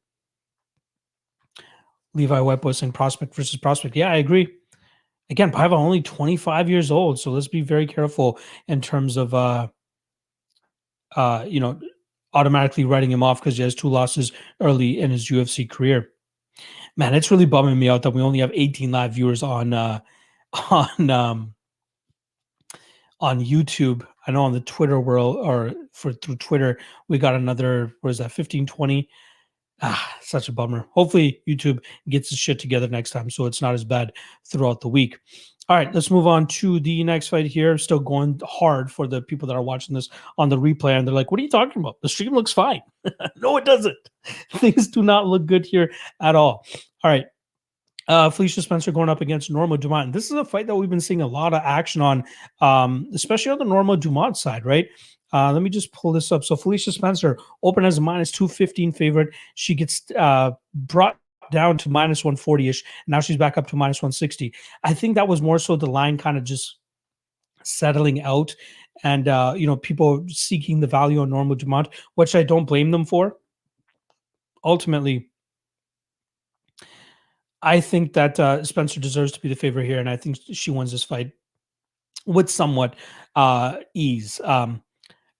Levi was saying prospect versus prospect. Yeah, I agree. Again, Paiva only 25 years old, so let's be very careful in terms of uh, uh, you know, automatically writing him off because he has two losses early in his UFC career. Man, it's really bumming me out that we only have 18 live viewers on uh on um on YouTube. I know on the Twitter world or for through Twitter, we got another what is that 15 20 Ah, such a bummer. Hopefully, YouTube gets his shit together next time so it's not as bad throughout the week. All right, let's move on to the next fight here. Still going hard for the people that are watching this on the replay, and they're like, "What are you talking about? The stream looks fine." no, it doesn't. Things do not look good here at all. All right, uh, Felicia Spencer going up against Norma Dumont. This is a fight that we've been seeing a lot of action on, um, especially on the Norma Dumont side, right? Uh, let me just pull this up. So Felicia Spencer open as a minus 215 favorite. She gets uh, brought down to minus 140 ish. Now she's back up to minus 160. I think that was more so the line kind of just settling out and, uh, you know, people seeking the value on Norma Dumont, which I don't blame them for. Ultimately, I think that uh, Spencer deserves to be the favorite here, and I think she wins this fight with somewhat uh, ease. Um,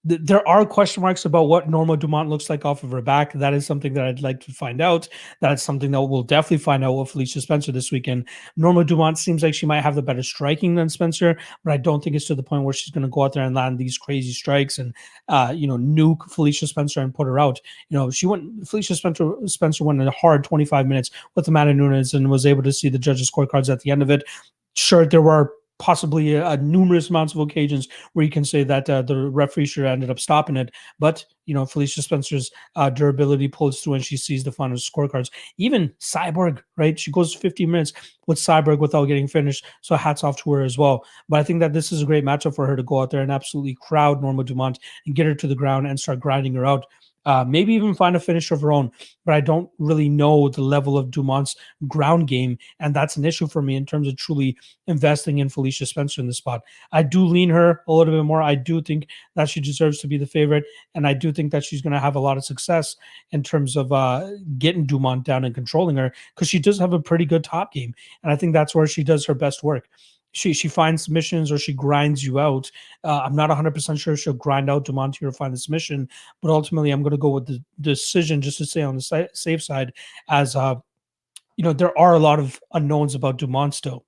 there are question marks about what Norma Dumont looks like off of her back. That is something that I'd like to find out. That's something that we'll definitely find out with Felicia Spencer this weekend. Norma Dumont seems like she might have the better striking than Spencer, but I don't think it's to the point where she's going to go out there and land these crazy strikes and, uh, you know, nuke Felicia Spencer and put her out. You know, she went, Felicia Spencer, Spencer went in a hard 25 minutes with Amanda Nunes and was able to see the judges' scorecards at the end of it. Sure, there were possibly uh, numerous amounts of occasions where you can say that uh, the referee should have ended up stopping it. But you know, Felicia Spencer's uh, durability pulls through, and she sees the final scorecards. Even Cyborg, right? She goes 50 minutes with Cyborg without getting finished. So hats off to her as well. But I think that this is a great matchup for her to go out there and absolutely crowd Norma Dumont and get her to the ground and start grinding her out uh, maybe even find a finish of her own. But I don't really know the level of Dumont's ground game, and that's an issue for me in terms of truly investing in Felicia Spencer in the spot. I do lean her a little bit more. I do think that she deserves to be the favorite, and I do think that she's going to have a lot of success in terms of uh, getting Dumont down and controlling her because she does have a pretty good top game, and I think that's where she does her best work she she finds submissions or she grinds you out. Uh, I'm not 100% sure she'll grind out Dumontier to find the submission, but ultimately I'm going to go with the decision just to stay on the safe side. As uh, you know, there are a lot of unknowns about Dumont still.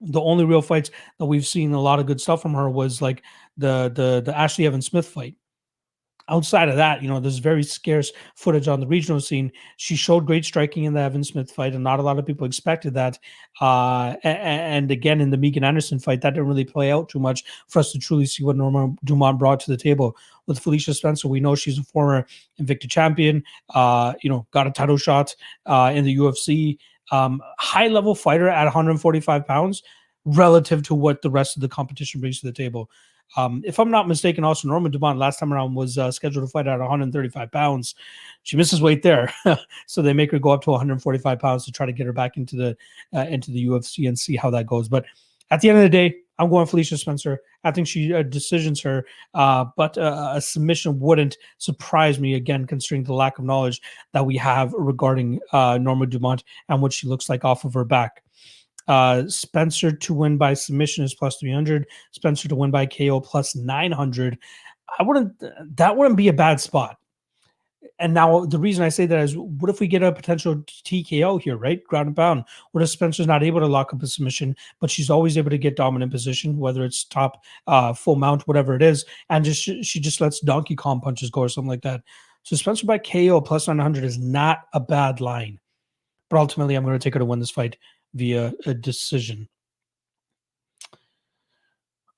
The only real fights that we've seen a lot of good stuff from her was like the the the Ashley Evans Smith fight. Outside of that, you know, there's very scarce footage on the regional scene. She showed great striking in the Evan Smith fight, and not a lot of people expected that. Uh, and, again, in the Megan Anderson fight, that didn't really play out too much for us to truly see what Norma Dumont brought to the table. With Felicia Spencer, we know she's a former Invicta champion. Uh, you know, got a title shot uh, in the UFC. Um, high level fighter at 145 pounds relative to what the rest of the competition brings to the table. Um, if I'm not mistaken, also Norma Dumont last time around was uh, scheduled to fight at 135 pounds. She misses weight there, so they make her go up to 145 pounds to try to get her back into the uh, into the UFC and see how that goes. But at the end of the day, I'm going Felicia Spencer. I think she uh, decisions her, uh, but uh, a submission wouldn't surprise me again, considering the lack of knowledge that we have regarding uh, Norma Dumont and what she looks like off of her back. Uh, Spencer to win by submission is plus 300. Spencer to win by KO plus 900. I wouldn't, that wouldn't be a bad spot. And now the reason I say that is what if we get a potential TKO here, right? Ground and pound. What if Spencer's not able to lock up a submission, but she's always able to get dominant position, whether it's top, uh, full mount, whatever it is, and just she just lets Donkey Kong punches go or something like that. So Spencer by KO plus 900 is not a bad line. But ultimately, I'm going to take her to win this fight via a decision.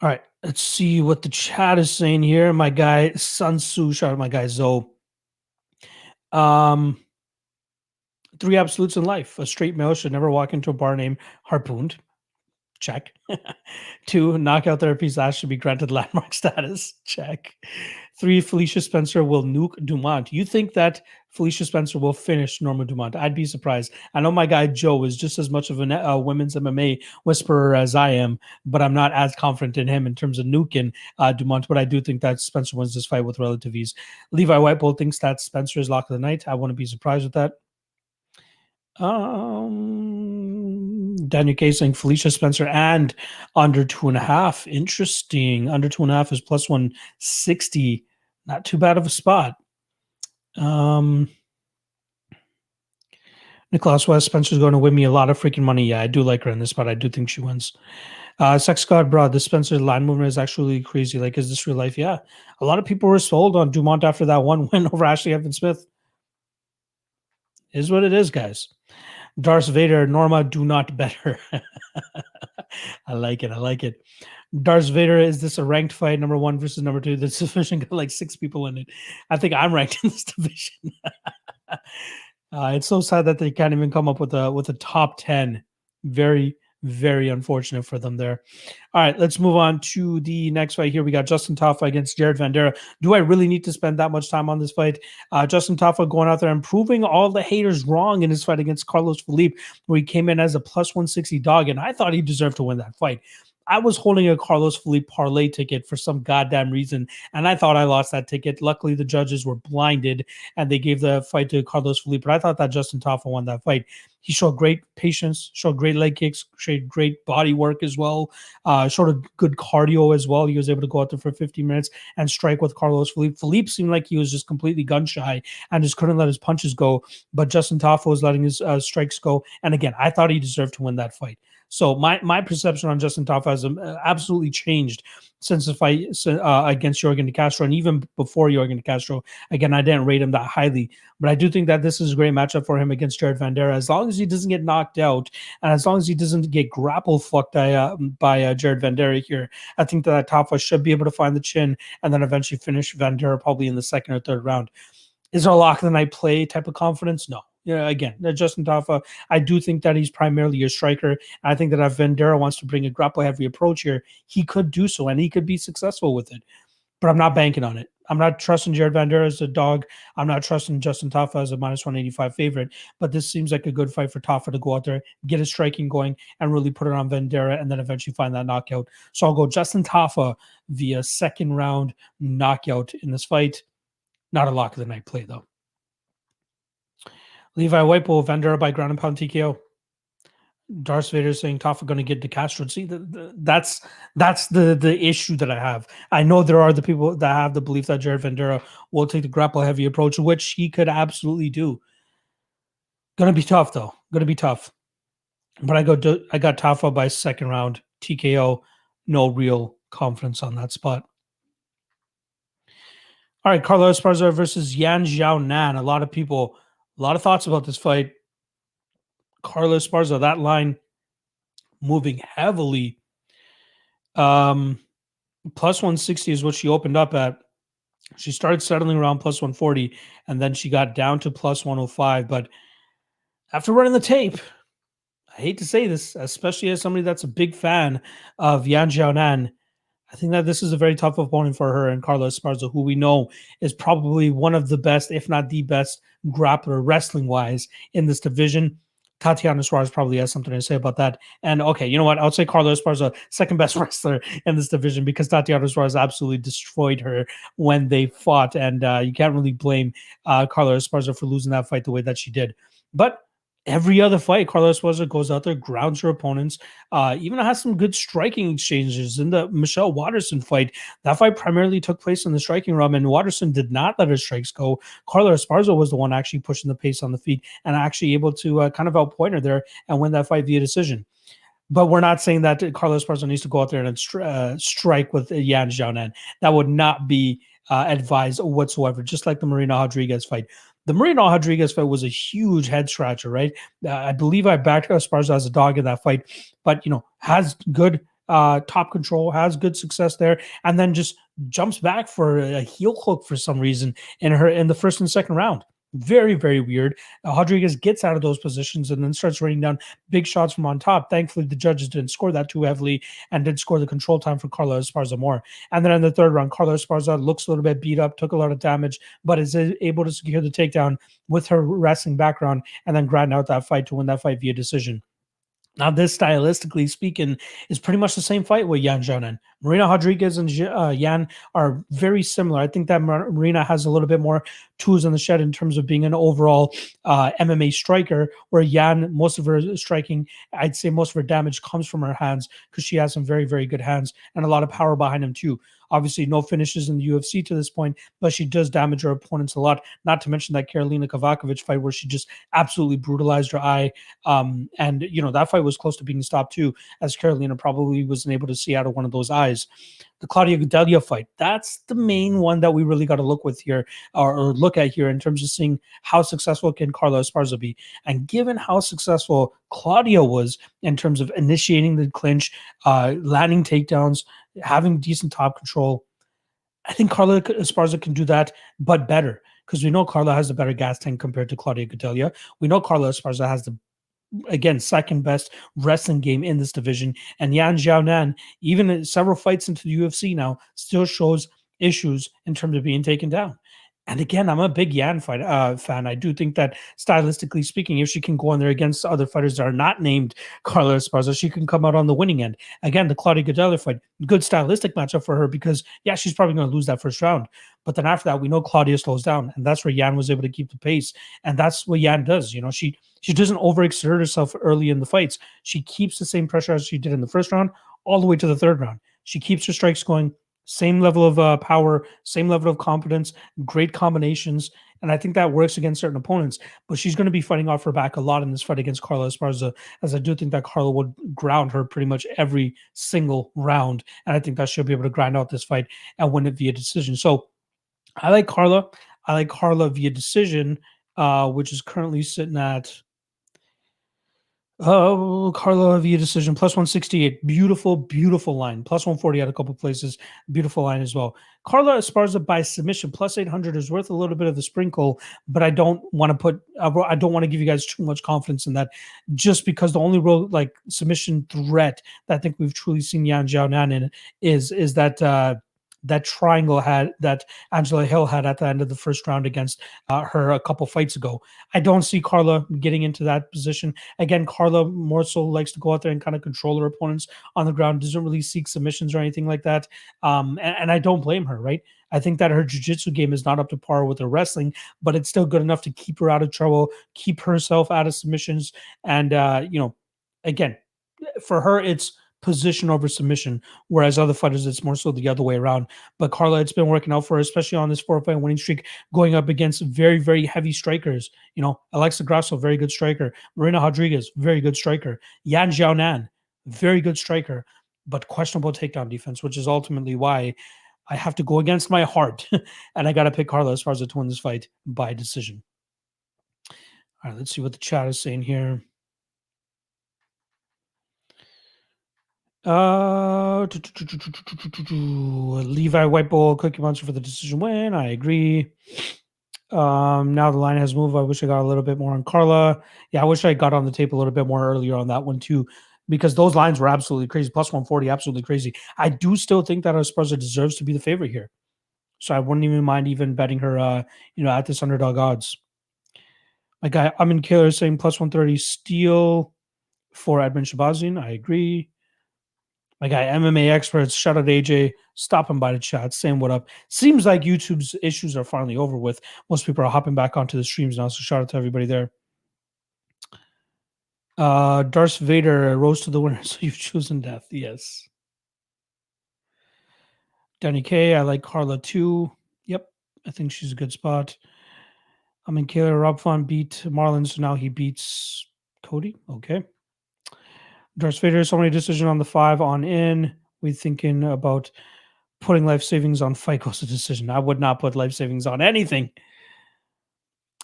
All right, let's see what the chat is saying here. My guy Sun Tzu, shout out my guy Zoe. Um, three absolutes in life: a straight male should never walk into a bar named Harpooned. Check. Two, knockout therapy slash should be granted landmark status. Check. Three, Felicia Spencer will nuke Dumont. You think that Felicia Spencer will finish Norma Dumont? I'd be surprised. I know my guy Joe is just as much of a uh, women's MMA whisperer as I am, but I'm not as confident in him in terms of nuking uh, Dumont. But I do think that Spencer wins this fight with relative ease. Levi Whitebolt thinks that Spencer is lock of the night. I wouldn't be surprised with that. Um, Daniel K Felicia Spencer and under two and a half. Interesting. Under two and a half is plus 160 not too bad of a spot. Um, Nicholas West Spencer's going to win me a lot of freaking money. Yeah, I do like her in this spot. I do think she wins. Uh, Sex God Broad, the Spencer line movement is actually crazy. Like, is this real life? Yeah. A lot of people were sold on Dumont after that one win over Ashley Evans Smith. Is what it is, guys. Darth Vader, Norma, do not better. I like it. I like it. Darth Vader, is this a ranked fight? Number one versus number two. This division got like six people in it. I think I'm ranked in this division. uh, it's so sad that they can't even come up with a with a top ten. Very very unfortunate for them there. All right, let's move on to the next fight here. We got Justin Tafa against Jared Vanderaa. Do I really need to spend that much time on this fight? Uh, Justin Tafa going out there and proving all the haters wrong in his fight against Carlos Felipe, where he came in as a plus 160 dog, and I thought he deserved to win that fight. I was holding a Carlos Felipe parlay ticket for some goddamn reason, and I thought I lost that ticket. Luckily, the judges were blinded and they gave the fight to Carlos Felipe. But I thought that Justin Tafa won that fight. He showed great patience, showed great leg kicks, showed great body work as well, uh, showed a good cardio as well. He was able to go out there for 50 minutes and strike with Carlos Felipe. Felipe seemed like he was just completely gun shy and just couldn't let his punches go. But Justin Tafa was letting his uh, strikes go. And again, I thought he deserved to win that fight. So my my perception on Justin Tafa has um, absolutely changed since the fight uh, against Yorgan De Castro, and even before Yorgan De Castro. Again, I didn't rate him that highly, but I do think that this is a great matchup for him against Jared Vanderaa. As long as he doesn't get knocked out, and as long as he doesn't get grapple fucked by uh, by uh, Jared Vanderaa here, I think that Tafa should be able to find the chin and then eventually finish Vanderaa probably in the second or third round. Is there a lock of the night play type of confidence? No yeah, again, uh, Justin Tafa, I do think that he's primarily a striker. I think that if Vanderaa wants to bring a grapple heavy approach here, he could do so and he could be successful with it. But I'm not banking on it. I'm not trusting Jared Vanderaa as a dog. I'm not trusting Justin Tafa as a minus 185 favorite. But this seems like a good fight for Tafa to go out there, get his striking going, and really put it on Vanderaa and then eventually find that knockout. So I'll go Justin Tafa via second round knockout in this fight. Not a lock of the night play, though. Levi Whitebull, Vanderaa by ground and pound TKO. Darth Vader saying Tafa going to get De Castro. See, the, the, that's that's the the issue that I have. I know there are the people that have the belief that Jared Vanderaa will take the grapple heavy approach, which he could absolutely do. Going to be tough though. Going to be tough. But I go. I got Tafa by second round TKO. No real confidence on that spot. All right, Carla Esparza versus Yan Xiaonan. A lot of people, a lot of thoughts about this fight. Carla Esparza, that line moving heavily. Um, plus 160 is what she opened up at. She started settling around plus 140 and then she got down to plus 105. But after running the tape, I hate to say this, especially as somebody that's a big fan of Yan Xiaonan, I think that this is a very tough opponent for her and Carla Esparza, who we know is probably one of the best, if not the best, grappler wrestling wise in this division. Tatiana Suarez probably has something to say about that. And okay, you know what? I'll say Carla Esparza, second best wrestler in this division because Tatiana Suarez absolutely destroyed her when they fought. And uh, you can't really blame uh, Carla Esparza for losing that fight the way that she did. But every other fight, Carla Esparza goes out there, grounds her opponents, uh, even has some good striking exchanges. In the Michelle Waterson fight, that fight primarily took place in the striking realm, and Waterson did not let her strikes go. Carla Esparza was the one actually pushing the pace on the feet and actually able to uh, kind of outpoint her there and win that fight via decision. But we're not saying that Carla Esparza needs to go out there and uh, strike with Yan Xiaonan. That would not be uh, advised whatsoever, just like the Marina Rodriguez fight the Marina Rodriguez fight was a huge head scratcher, right? Uh, I believe I backed Esparza as a dog in that fight, but you know, has good uh, top control, has good success there, and then just jumps back for a heel hook for some reason in her in the first and second round. Very, very weird. Uh, Rodriguez gets out of those positions and then starts raining down big shots from on top. Thankfully, the judges didn't score that too heavily and did score the control time for Carla Esparza more. And then in the third round, Carla Esparza looks a little bit beat up, took a lot of damage, but is able to secure the takedown with her wrestling background and then grind out that fight to win that fight via decision. Now, this stylistically speaking is pretty much the same fight with Yan Xiaonan. Marina Rodriguez and uh, Yan are very similar. I think that Marina has a little bit more tools in the shed in terms of being an overall uh, MMA striker, where Yan, most of her striking, I'd say most of her damage comes from her hands because she has some very, very good hands and a lot of power behind them too. Obviously, no finishes in the UFC to this point, but she does damage her opponents a lot. Not to mention that Karolina Kowalkiewicz fight where she just absolutely brutalized her eye. Um, and you know that fight was close to being stopped too, as Karolina probably wasn't able to see out of one of those eyes the Claudia Gadelha fight. That's the main one that we really got to look with here or, or, look at here in terms of seeing how successful can Carla Esparza be. And given how successful Claudia was in terms of initiating the clinch, uh, landing takedowns, having decent top control, I think Carla Esparza can do that, but better. Because we know Carla has a better gas tank compared to Claudia Gadelha. We know Carla Esparza has the again second best wrestling game in this division. And Yan Xiaonan, even several fights into the UFC now, still shows issues in terms of being taken down. And again, I'm a big Yan fight, uh, fan. I do think that stylistically speaking, if she can go on there against other fighters that are not named Carla Esparza, she can come out on the winning end. Again, the Claudia Gadelha fight, good stylistic matchup for her because, yeah, she's probably going to lose that first round. But then after that, we know Claudia slows down, and that's where Yan was able to keep the pace. And that's what Yan does. You know, she she doesn't overexert herself early in the fights. She keeps the same pressure as she did in the first round all the way to the third round. She keeps her strikes going same level of uh, power, same level of competence, great combinations. And I think that works against certain opponents. But she's going to be fighting off her back a lot in this fight against Carla Esparza, as as I do think that Carla would ground her pretty much every single round. And I think that she'll be able to grind out this fight and win it via decision. So I like Carla. I like Carla via decision, uh, which is currently sitting at uh, Carla via decision plus 168. Beautiful, beautiful line. Plus 140 at a couple places. Beautiful line as well. Carla Esparza by submission plus 800 is worth a little bit of the sprinkle, but I don't want to put, I don't want to give you guys too much confidence in that just because the only real like submission threat that I think we've truly seen Yan Xiaonan in is, is that, uh, that triangle had that Angela Hill had at the end of the first round against uh, her a couple fights ago. I don't see Carla getting into that position again. Carla more so likes to go out there and kind of control her opponents on the ground. Doesn't really seek submissions or anything like that. Um, and, and I don't blame her. Right. I think that her jiu-jitsu game is not up to par with her wrestling, but it's still good enough to keep her out of trouble, keep herself out of submissions, and uh, you know, again, for her, it's position over submission, whereas other fighters it's more so the other way around. But Carla, it's been working out for her, especially on this four fight winning streak, going up against very, very heavy strikers. You know, Alexa Grasso, very good striker. Marina Rodriguez, very good striker. Yan Xiaonan, very good striker, but questionable takedown defense, which is ultimately why I have to go against my heart, and I got to pick Carla Esparza to win this fight by decision. All right, let's see what the chat is saying here. Uh, Levi White Cookie Monster for the decision win. I agree. Um, now the line has moved. I wish I got a little bit more on Carla. Yeah, I wish I got on the tape a little bit more earlier on that one too, because those lines were absolutely crazy. Plus 140, absolutely crazy. I do still think that Esparza deserves to be the favorite here. So I wouldn't even mind even betting her uh, you know, at this underdog odds. My guy Amin Killer saying plus 130 steal for Edmen Shahbazyan. I agree. My guy MMA experts, shout out AJ, stopping by the chat, saying what up. Seems like YouTube's issues are finally over with. Most people are hopping back onto the streams now, so shout out to everybody there. Uh Darth Vader rose to the winner, so you've chosen death. Yes. Danny K, I like Carla too. Yep, I think she's a good spot. I mean, Kayla Rob beat Marlon, so now he beats Cody. Okay. Darth Vader, so many decision on the five on in. We thinking about putting life savings on FICO's a decision. I would not put life savings on anything.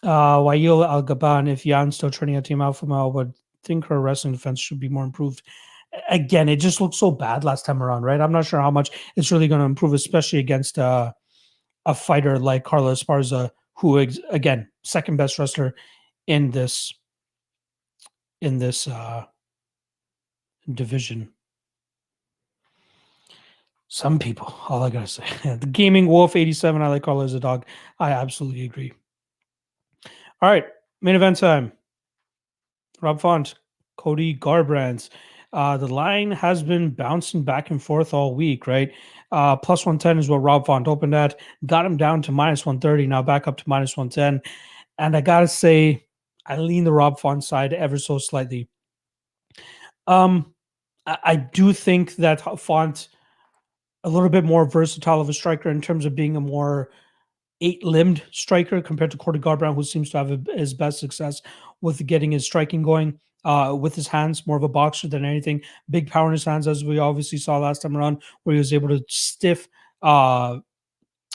Uh Wail Al Gaban, if Yan's still training at Team Alpha Male, would think her wrestling defense should be more improved. Again, it just looked so bad last time around, right? I'm not sure how much it's really going to improve, especially against uh, a fighter like Carla Esparza, who again second best wrestler in this in this uh, division. Some people, all I gotta say, the gaming wolf eighty seven. I like Carla as a dog. I absolutely agree. All right, main event time. Rob Font, Cody Garbrandt. Uh, the line has been bouncing back and forth all week, right? Uh, plus 110 is what Rob Font opened at. Got him down to minus 130, now back up to minus 110. And I got to say, I lean the Rob Font side ever so slightly. Um, I, do think that Font a little bit more versatile of a striker in terms of being a more eight-limbed striker compared to Cody Garbrandt, who seems to have a, his best success with getting his striking going uh, with his hands, more of a boxer than anything. Big power in his hands, as we obviously saw last time around, where he was able to stiff uh,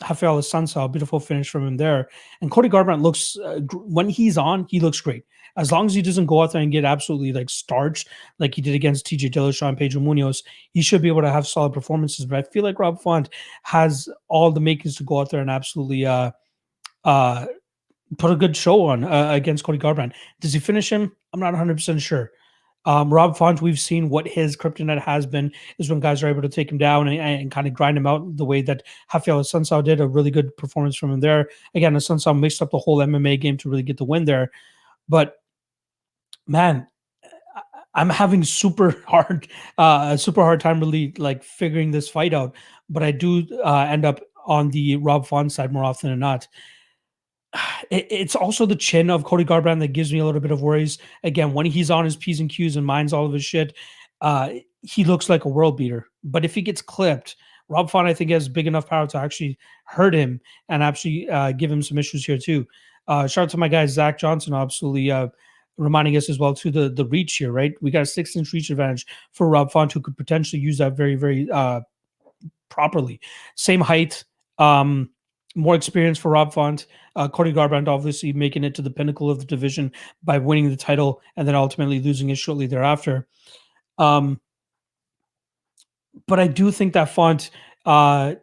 Rafael Assunção, a beautiful finish from him there. And Cody Garbrandt looks, uh, when he's on, he looks great. As long as he doesn't go out there and get absolutely like starched like he did against TJ Dillashaw and Pedro Munhoz, he should be able to have solid performances. But I feel like Rob Font has all the makings to go out there and absolutely uh, uh, put a good show on uh, against Cody Garbrandt. Does he finish him? I'm not 100% sure. Um, Rob Font, we've seen what his kryptonite has been is when guys are able to take him down and, and kind of grind him out the way that Rafael Assunção did. A really good performance from him there. Again, Assunção mixed up the whole MMA game to really get the win there. But man, I'm having super hard, uh, super hard time really like figuring this fight out. But I do uh, end up on the Rob Font side more often than not. it, it's also the chin of Cody Garbrandt that gives me a little bit of worries. Again, when he's on his P's and Q's and minds all of his shit, uh, he looks like a world beater. But if he gets clipped, Rob Font, I think, has big enough power to actually hurt him and actually uh, give him some issues here, too. Uh, shout out to my guy, Zach Johnson, absolutely uh, reminding us as well to the the reach here, right? We got a six inch reach advantage for Rob Font, who could potentially use that very, very uh, properly. Same height, um, more experience for Rob Font. Uh, Cody Garbrandt obviously making it to the pinnacle of the division by winning the title and then ultimately losing it shortly thereafter. Um, but I do think that Font uh,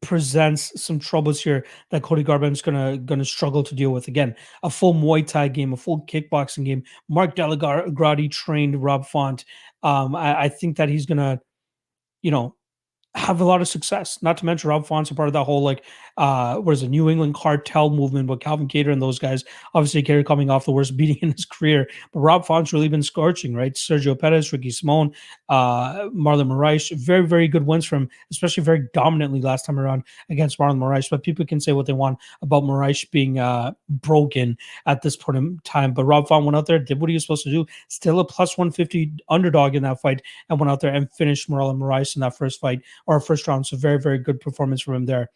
presents some troubles here that Cody Garbrandt's gonna gonna struggle to deal with. Again, a full Muay Thai game, a full kickboxing game. Mark DellaGrotte trained Rob Font. Um, I, I think that he's gonna, you know, have a lot of success. Not to mention Rob Font's a part of that whole like uh what is it, New England cartel movement with Calvin Kattar and those guys. Obviously Kattar coming off the worst beating in his career. But Rob Font's really been scorching, right? Sergio Pettis, Ricky Simon, uh Marlon Moraes, very, very good wins from especially very dominantly last time around against Marlon Moraes. But people can say what they want about Moraes being uh broken at this point in time. But Rob Font went out there, did what he was supposed to do, still a plus 150 underdog in that fight, and went out there and finished Marlon Moraes in that first fight or first round. So very, very good performance from him there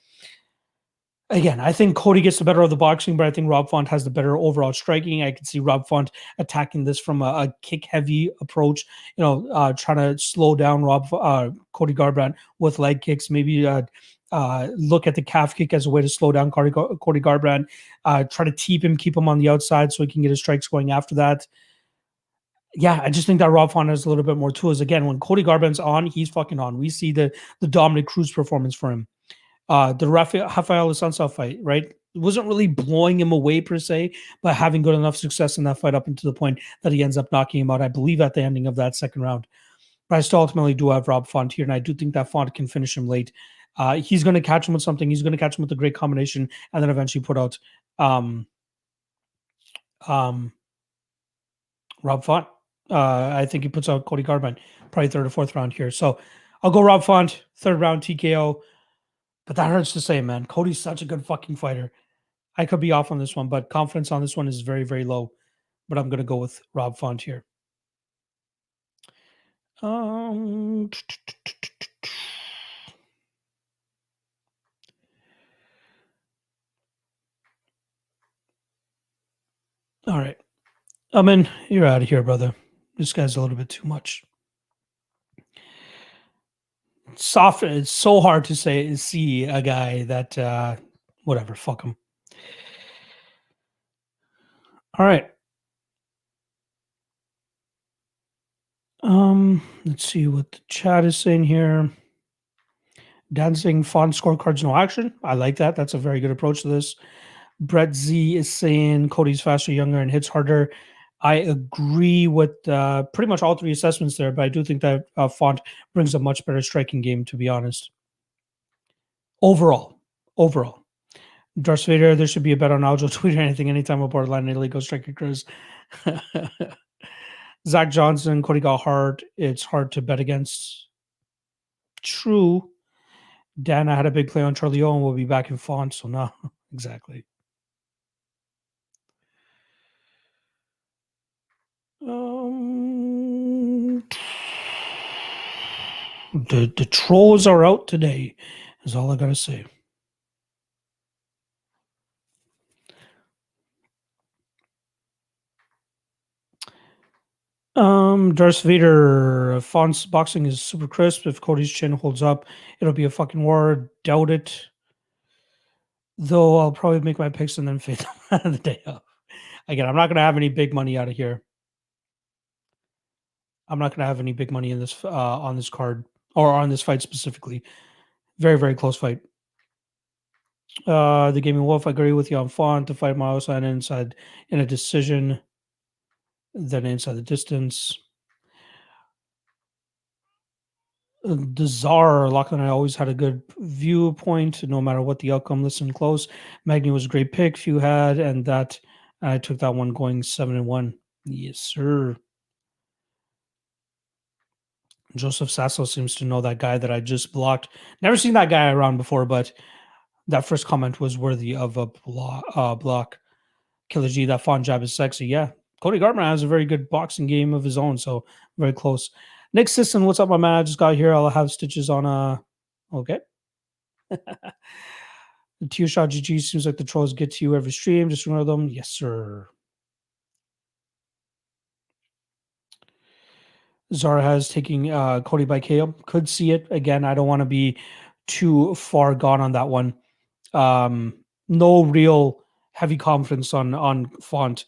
again, I think Cody gets the better of the boxing, but I think Rob Font has the better overall striking. I can see Rob Font attacking this from a, a kick heavy approach, you know, uh, trying to slow down Rob uh, Cody Garbrandt with leg kicks, maybe uh, uh, look at the calf kick as a way to slow down Cody, Cody Garbrandt, uh, try to keep him, keep him on the outside so he can get his strikes going after that. Yeah, I just think that Rob Font has a little bit more tools. Again, when Cody Garbrandt's on, he's fucking on. We see the the Dominick Cruz performance for him. Uh, the Rafael, Rafael Assunção fight, right? It wasn't really blowing him away per se, but having good enough success in that fight up until the point that he ends up knocking him out, I believe, at the ending of that second round. But I still ultimately do have Rob Font here, and I do think that Font can finish him late. Uh, he's going to catch him with something. He's going to catch him with a great combination, and then eventually put out um, um, Rob Font. Uh, I think he puts out Cody Garbrandt probably third or fourth round here. So I'll go Rob Font, third round TKO. But that hurts to say, man. Cody's such a good fucking fighter. I could be off on this one, but confidence on this one is very, very low. But I'm going to go with Rob Font here. Um, all right. Mean, you're out of here, brother. This guy's a little bit too much. Soft. It's so hard to say see a guy that uh, whatever. Fuck him. All right. Um, let's see what the chat is saying here. Dancing font scorecards, no action. I like that. That's a very good approach to this. Brett Z is saying Cody's faster, younger, and hits harder. I agree with uh, pretty much all three assessments there, but I do think that uh, Font brings a much better striking game, to be honest. Overall, overall. Darth Vader, there should be a bet on Aljo tweet or anything anytime a borderline goes striker cruise. Zach Johnson, Cody got hard. It's hard to bet against. True. Dana had a big play on Charlie Owen. We'll be back in font, so no, exactly. The the trolls are out today. Is all I gotta say. Um, Darth Vader, Font's boxing is super crisp. If Cody's chin holds up, it'll be a fucking war. Doubt it. Though I'll probably make my picks and then fade them the day of. Again, I'm not gonna have any big money out of here. I'm not gonna have any big money in this uh, on this card or on this fight specifically. Very, very close fight. Uh, the gaming wolf. I agree with you on Font to fight Miles and inside in a decision then inside the distance. The czar Lachlan I always had a good viewpoint, no matter what the outcome. Listen close. Magny was a great pick. Few had, and that I took that one going seven and one. Yes, sir. Joseph Sasso seems to know that guy that I just blocked. Never seen that guy around before, but that first comment was worthy of a block. Uh, block. Killer G, that font jab is sexy. Yeah, Cody Garbrandt has a very good boxing game of his own, so very close. Nick Sisson, what's up, my man? I just got here. I'll have stitches on. Uh, okay. the Tio Shot GG seems like the trolls get to you every stream. Just ignore them. Yes, sir. Zara has taking uh, Cody by KO. Could see it again. I don't want to be too far gone on that one. Um, no real heavy confidence on on Font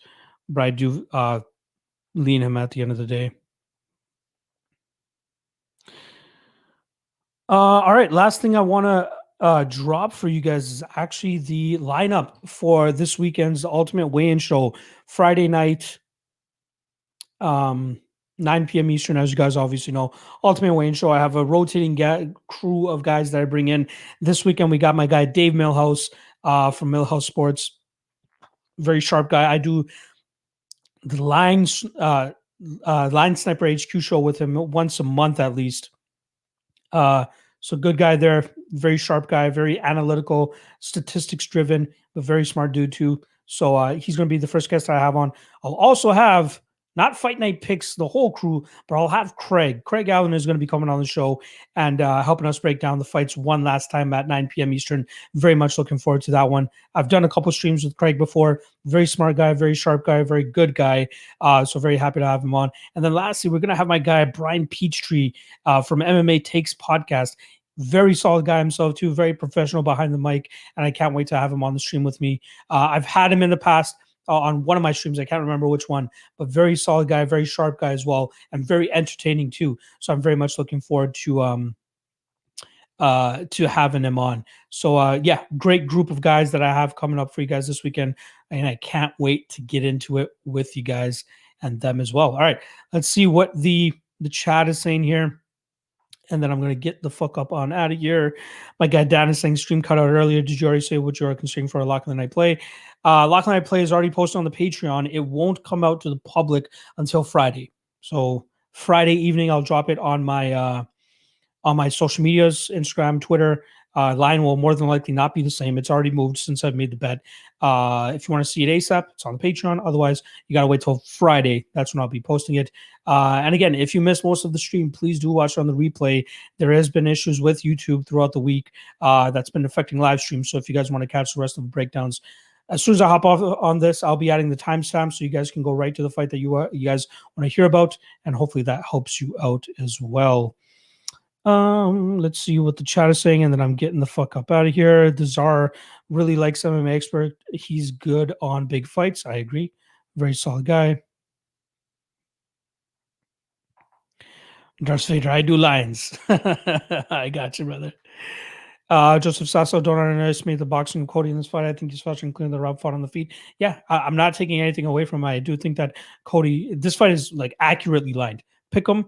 but I do uh, lean him at the end of the day. Uh, all right, last thing I want to uh, drop for you guys is actually the lineup for this weekend's Ultimate Weigh-In Show, Friday night, um, 9 p.m. Eastern. As you guys obviously know, Ultimate Weigh-In Show. I have a rotating ga- crew of guys that I bring in this weekend. We got my guy Dave Millhouse uh, from Millhouse Sports, very sharp guy. I do the lines uh, uh, line sniper HQ show with him once a month at least. Uh, so good guy there, very sharp guy, very analytical, statistics driven, but very smart dude too. So uh, he's going to be the first guest I have on. I'll also have not Fight Night picks, the whole crew, but I'll have Craig. Craig Allen is going to be coming on the show and uh, helping us break down the fights one last time at 9 p.m. Eastern. Very much looking forward to that one. I've done a couple streams with Craig before. Very smart guy, very sharp guy, very good guy. Uh, so very happy to have him on. And then lastly, we're going to have my guy Brian Peachtree uh, from MMA Takes podcast very solid guy himself too, very professional behind the mic, and I can't wait to have him on the stream with me. Uh, I've had him in the past uh, on one of my streams. I can't remember which one, but very solid guy, very sharp guy as well, and very entertaining too. So I'm very much looking forward to um uh to having him on. So uh yeah, great group of guys that I have coming up for you guys this weekend, and I can't wait to get into it with you guys and them as well. All right, let's see what the the chat is saying here and then I'm going to get the fuck up on out of here. My guy Dan is saying stream cut out earlier. Did you already say what you are considering for a Lock of the Night play? Uh, Lock of the Night play is already posted on the Patreon. It won't come out to the public until Friday. So Friday evening, I'll drop it on my uh, on my social medias, Instagram, Twitter, uh, line will more than likely not be the same. It's already moved since I've made the bet. Uh, if you want to see it ASAP, it's on the Patreon. Otherwise, you got to wait till Friday. That's when I'll be posting it. Uh, and again, if you missed most of the stream, please do watch on the replay. There has been issues with YouTube throughout the week uh, that's been affecting live streams. So if you guys want to catch the rest of the breakdowns, as soon as I hop off on this, I'll be adding the timestamp so you guys can go right to the fight that you uh, you guys want to hear about, and hopefully that helps you out as well. Um, let's see what the chat is saying, and then I'm getting the fuck up out of here. The Czar really likes MMA expert. He's good on big fights. I agree. Very solid guy. Darth Vader, I do lines. I got you, brother. Uh, Joseph Sasso, don't underestimate the boxing Cody in this fight. I think he's fucking clearing the Rob fought on the feet. Yeah, I, am not taking anything away from him. I do think that Cody, this fight is like accurately lined. Pick him,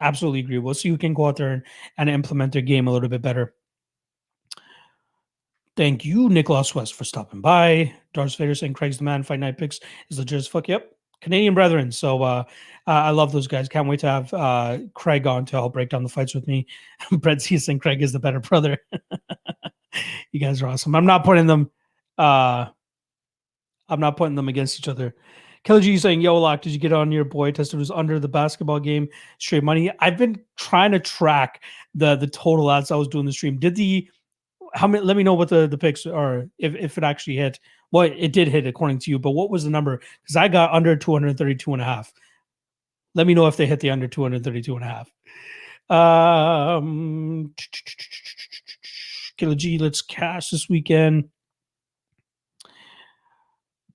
absolutely agree. We'll see who can go out there and, and implement their game a little bit better. Thank you, Nicholas West, for stopping by. Darth Vader saying Craig's the man. Fight night picks is legit as fuck. Yep. Canadian brethren. So uh, I love those guys. Can't wait to have uh, Craig on to help break down the fights with me. Brett C saying Craig is the better brother. you guys are awesome. I'm not putting them. Uh, I'm not putting them against each other. Killer G saying, Yo, Lock, did you get on your boy tested was under the basketball game straight money? I've been trying to track the the total as I was doing the stream. Did the how many let me know what the, the picks are if, if it actually hit. Well, it did hit according to you, but what was the number? Because I got under 232 and a half. Let me know if they hit the under 232 and a half. Um Killer G, let's cash this weekend.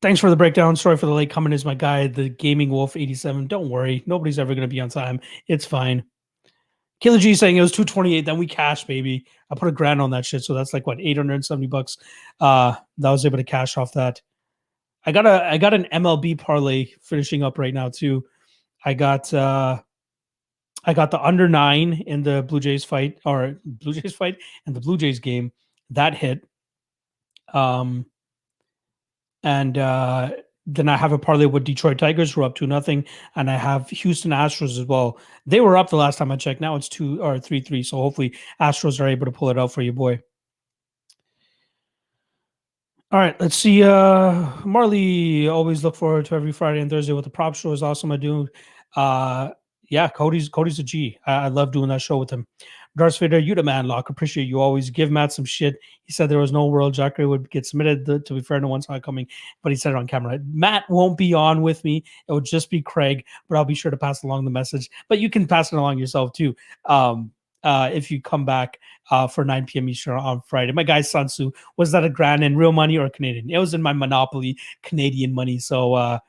Thanks for the breakdown. Sorry for the late coming. Is my guy, the Gaming Wolf 87. Don't worry. Nobody's ever going to be on time. It's fine. Killer G saying it was 228. Then we cash, baby. I put a grand on that shit. So that's like what, 870 bucks. Uh, that was able to cash off that. I got a I got an MLB parlay finishing up right now too. I got uh I got the under nine in the Blue Jays fight or Blue Jays fight and the Blue Jays game. That hit. Um and uh, then I have a parlay with Detroit Tigers, who are up to nothing, and I have Houston Astros as well. They were up the last time I checked. Now it's two or three three. So hopefully Astros are able to pull it out for you, boy. All right, let's see. Uh Marley, always look forward to every Friday and Thursday with the prop show is awesome. I do. Uh yeah, Cody's Cody's a G. I, I love doing that show with him. Darth Vader, you the man, Lock. Appreciate you always give Matt some shit. He said there was no world Jacare would get submitted. The, to be fair, no one saw it coming, but he said it on camera. Matt won't be on with me. It would just be Craig, but I'll be sure to pass along the message. But you can pass it along yourself too. Um, uh, if you come back uh, for 9 p.m. Eastern on Friday. My guy Sansu, was that a grand in real money or Canadian? It was in my Monopoly Canadian money. So uh,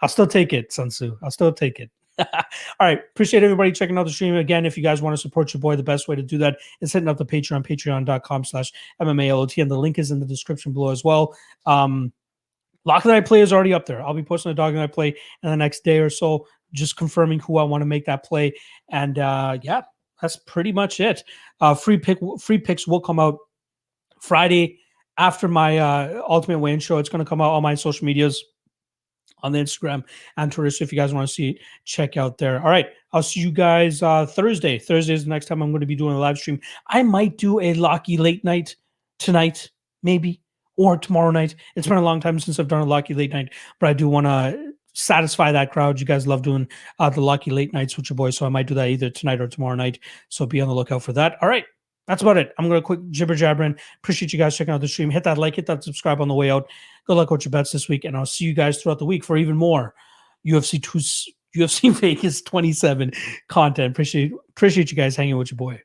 I'll still take it, Sansu. I'll still take it. All right. Appreciate everybody checking out the stream. Again, if you guys want to support your boy, the best way to do that is hitting up the Patreon, patreon.com slash MMALOT. And the link is in the description below as well. Um, Lock of I play is already up there. I'll be posting a Dog that I play in the next day or so, just confirming who I want to make that play. And uh, yeah, that's pretty much it. Uh, free pick, free picks will come out Friday after my uh, Ultimate Weigh-In show. It's going to come out on my social medias on the Instagram and Twitter. So if you guys want to see it, check out there. All right. I'll see you guys uh, Thursday. Thursday is the next time I'm going to be doing a live stream. I might do a Locky late night tonight, maybe, or tomorrow night. It's been a long time since I've done a Locky late night, but I do want to satisfy that crowd. You guys love doing uh, the Locky late nights with your boys. So I might do that either tonight or tomorrow night. So be on the lookout for that. All right that's about it. I'm gonna quick jibber jabbering. Appreciate you guys checking out the stream. Hit that like, hit that subscribe on the way out. Good luck with your bets this week, and I'll see you guys throughout the week for even more UFC two UFC Vegas 27 content. Appreciate appreciate you guys hanging with your boy.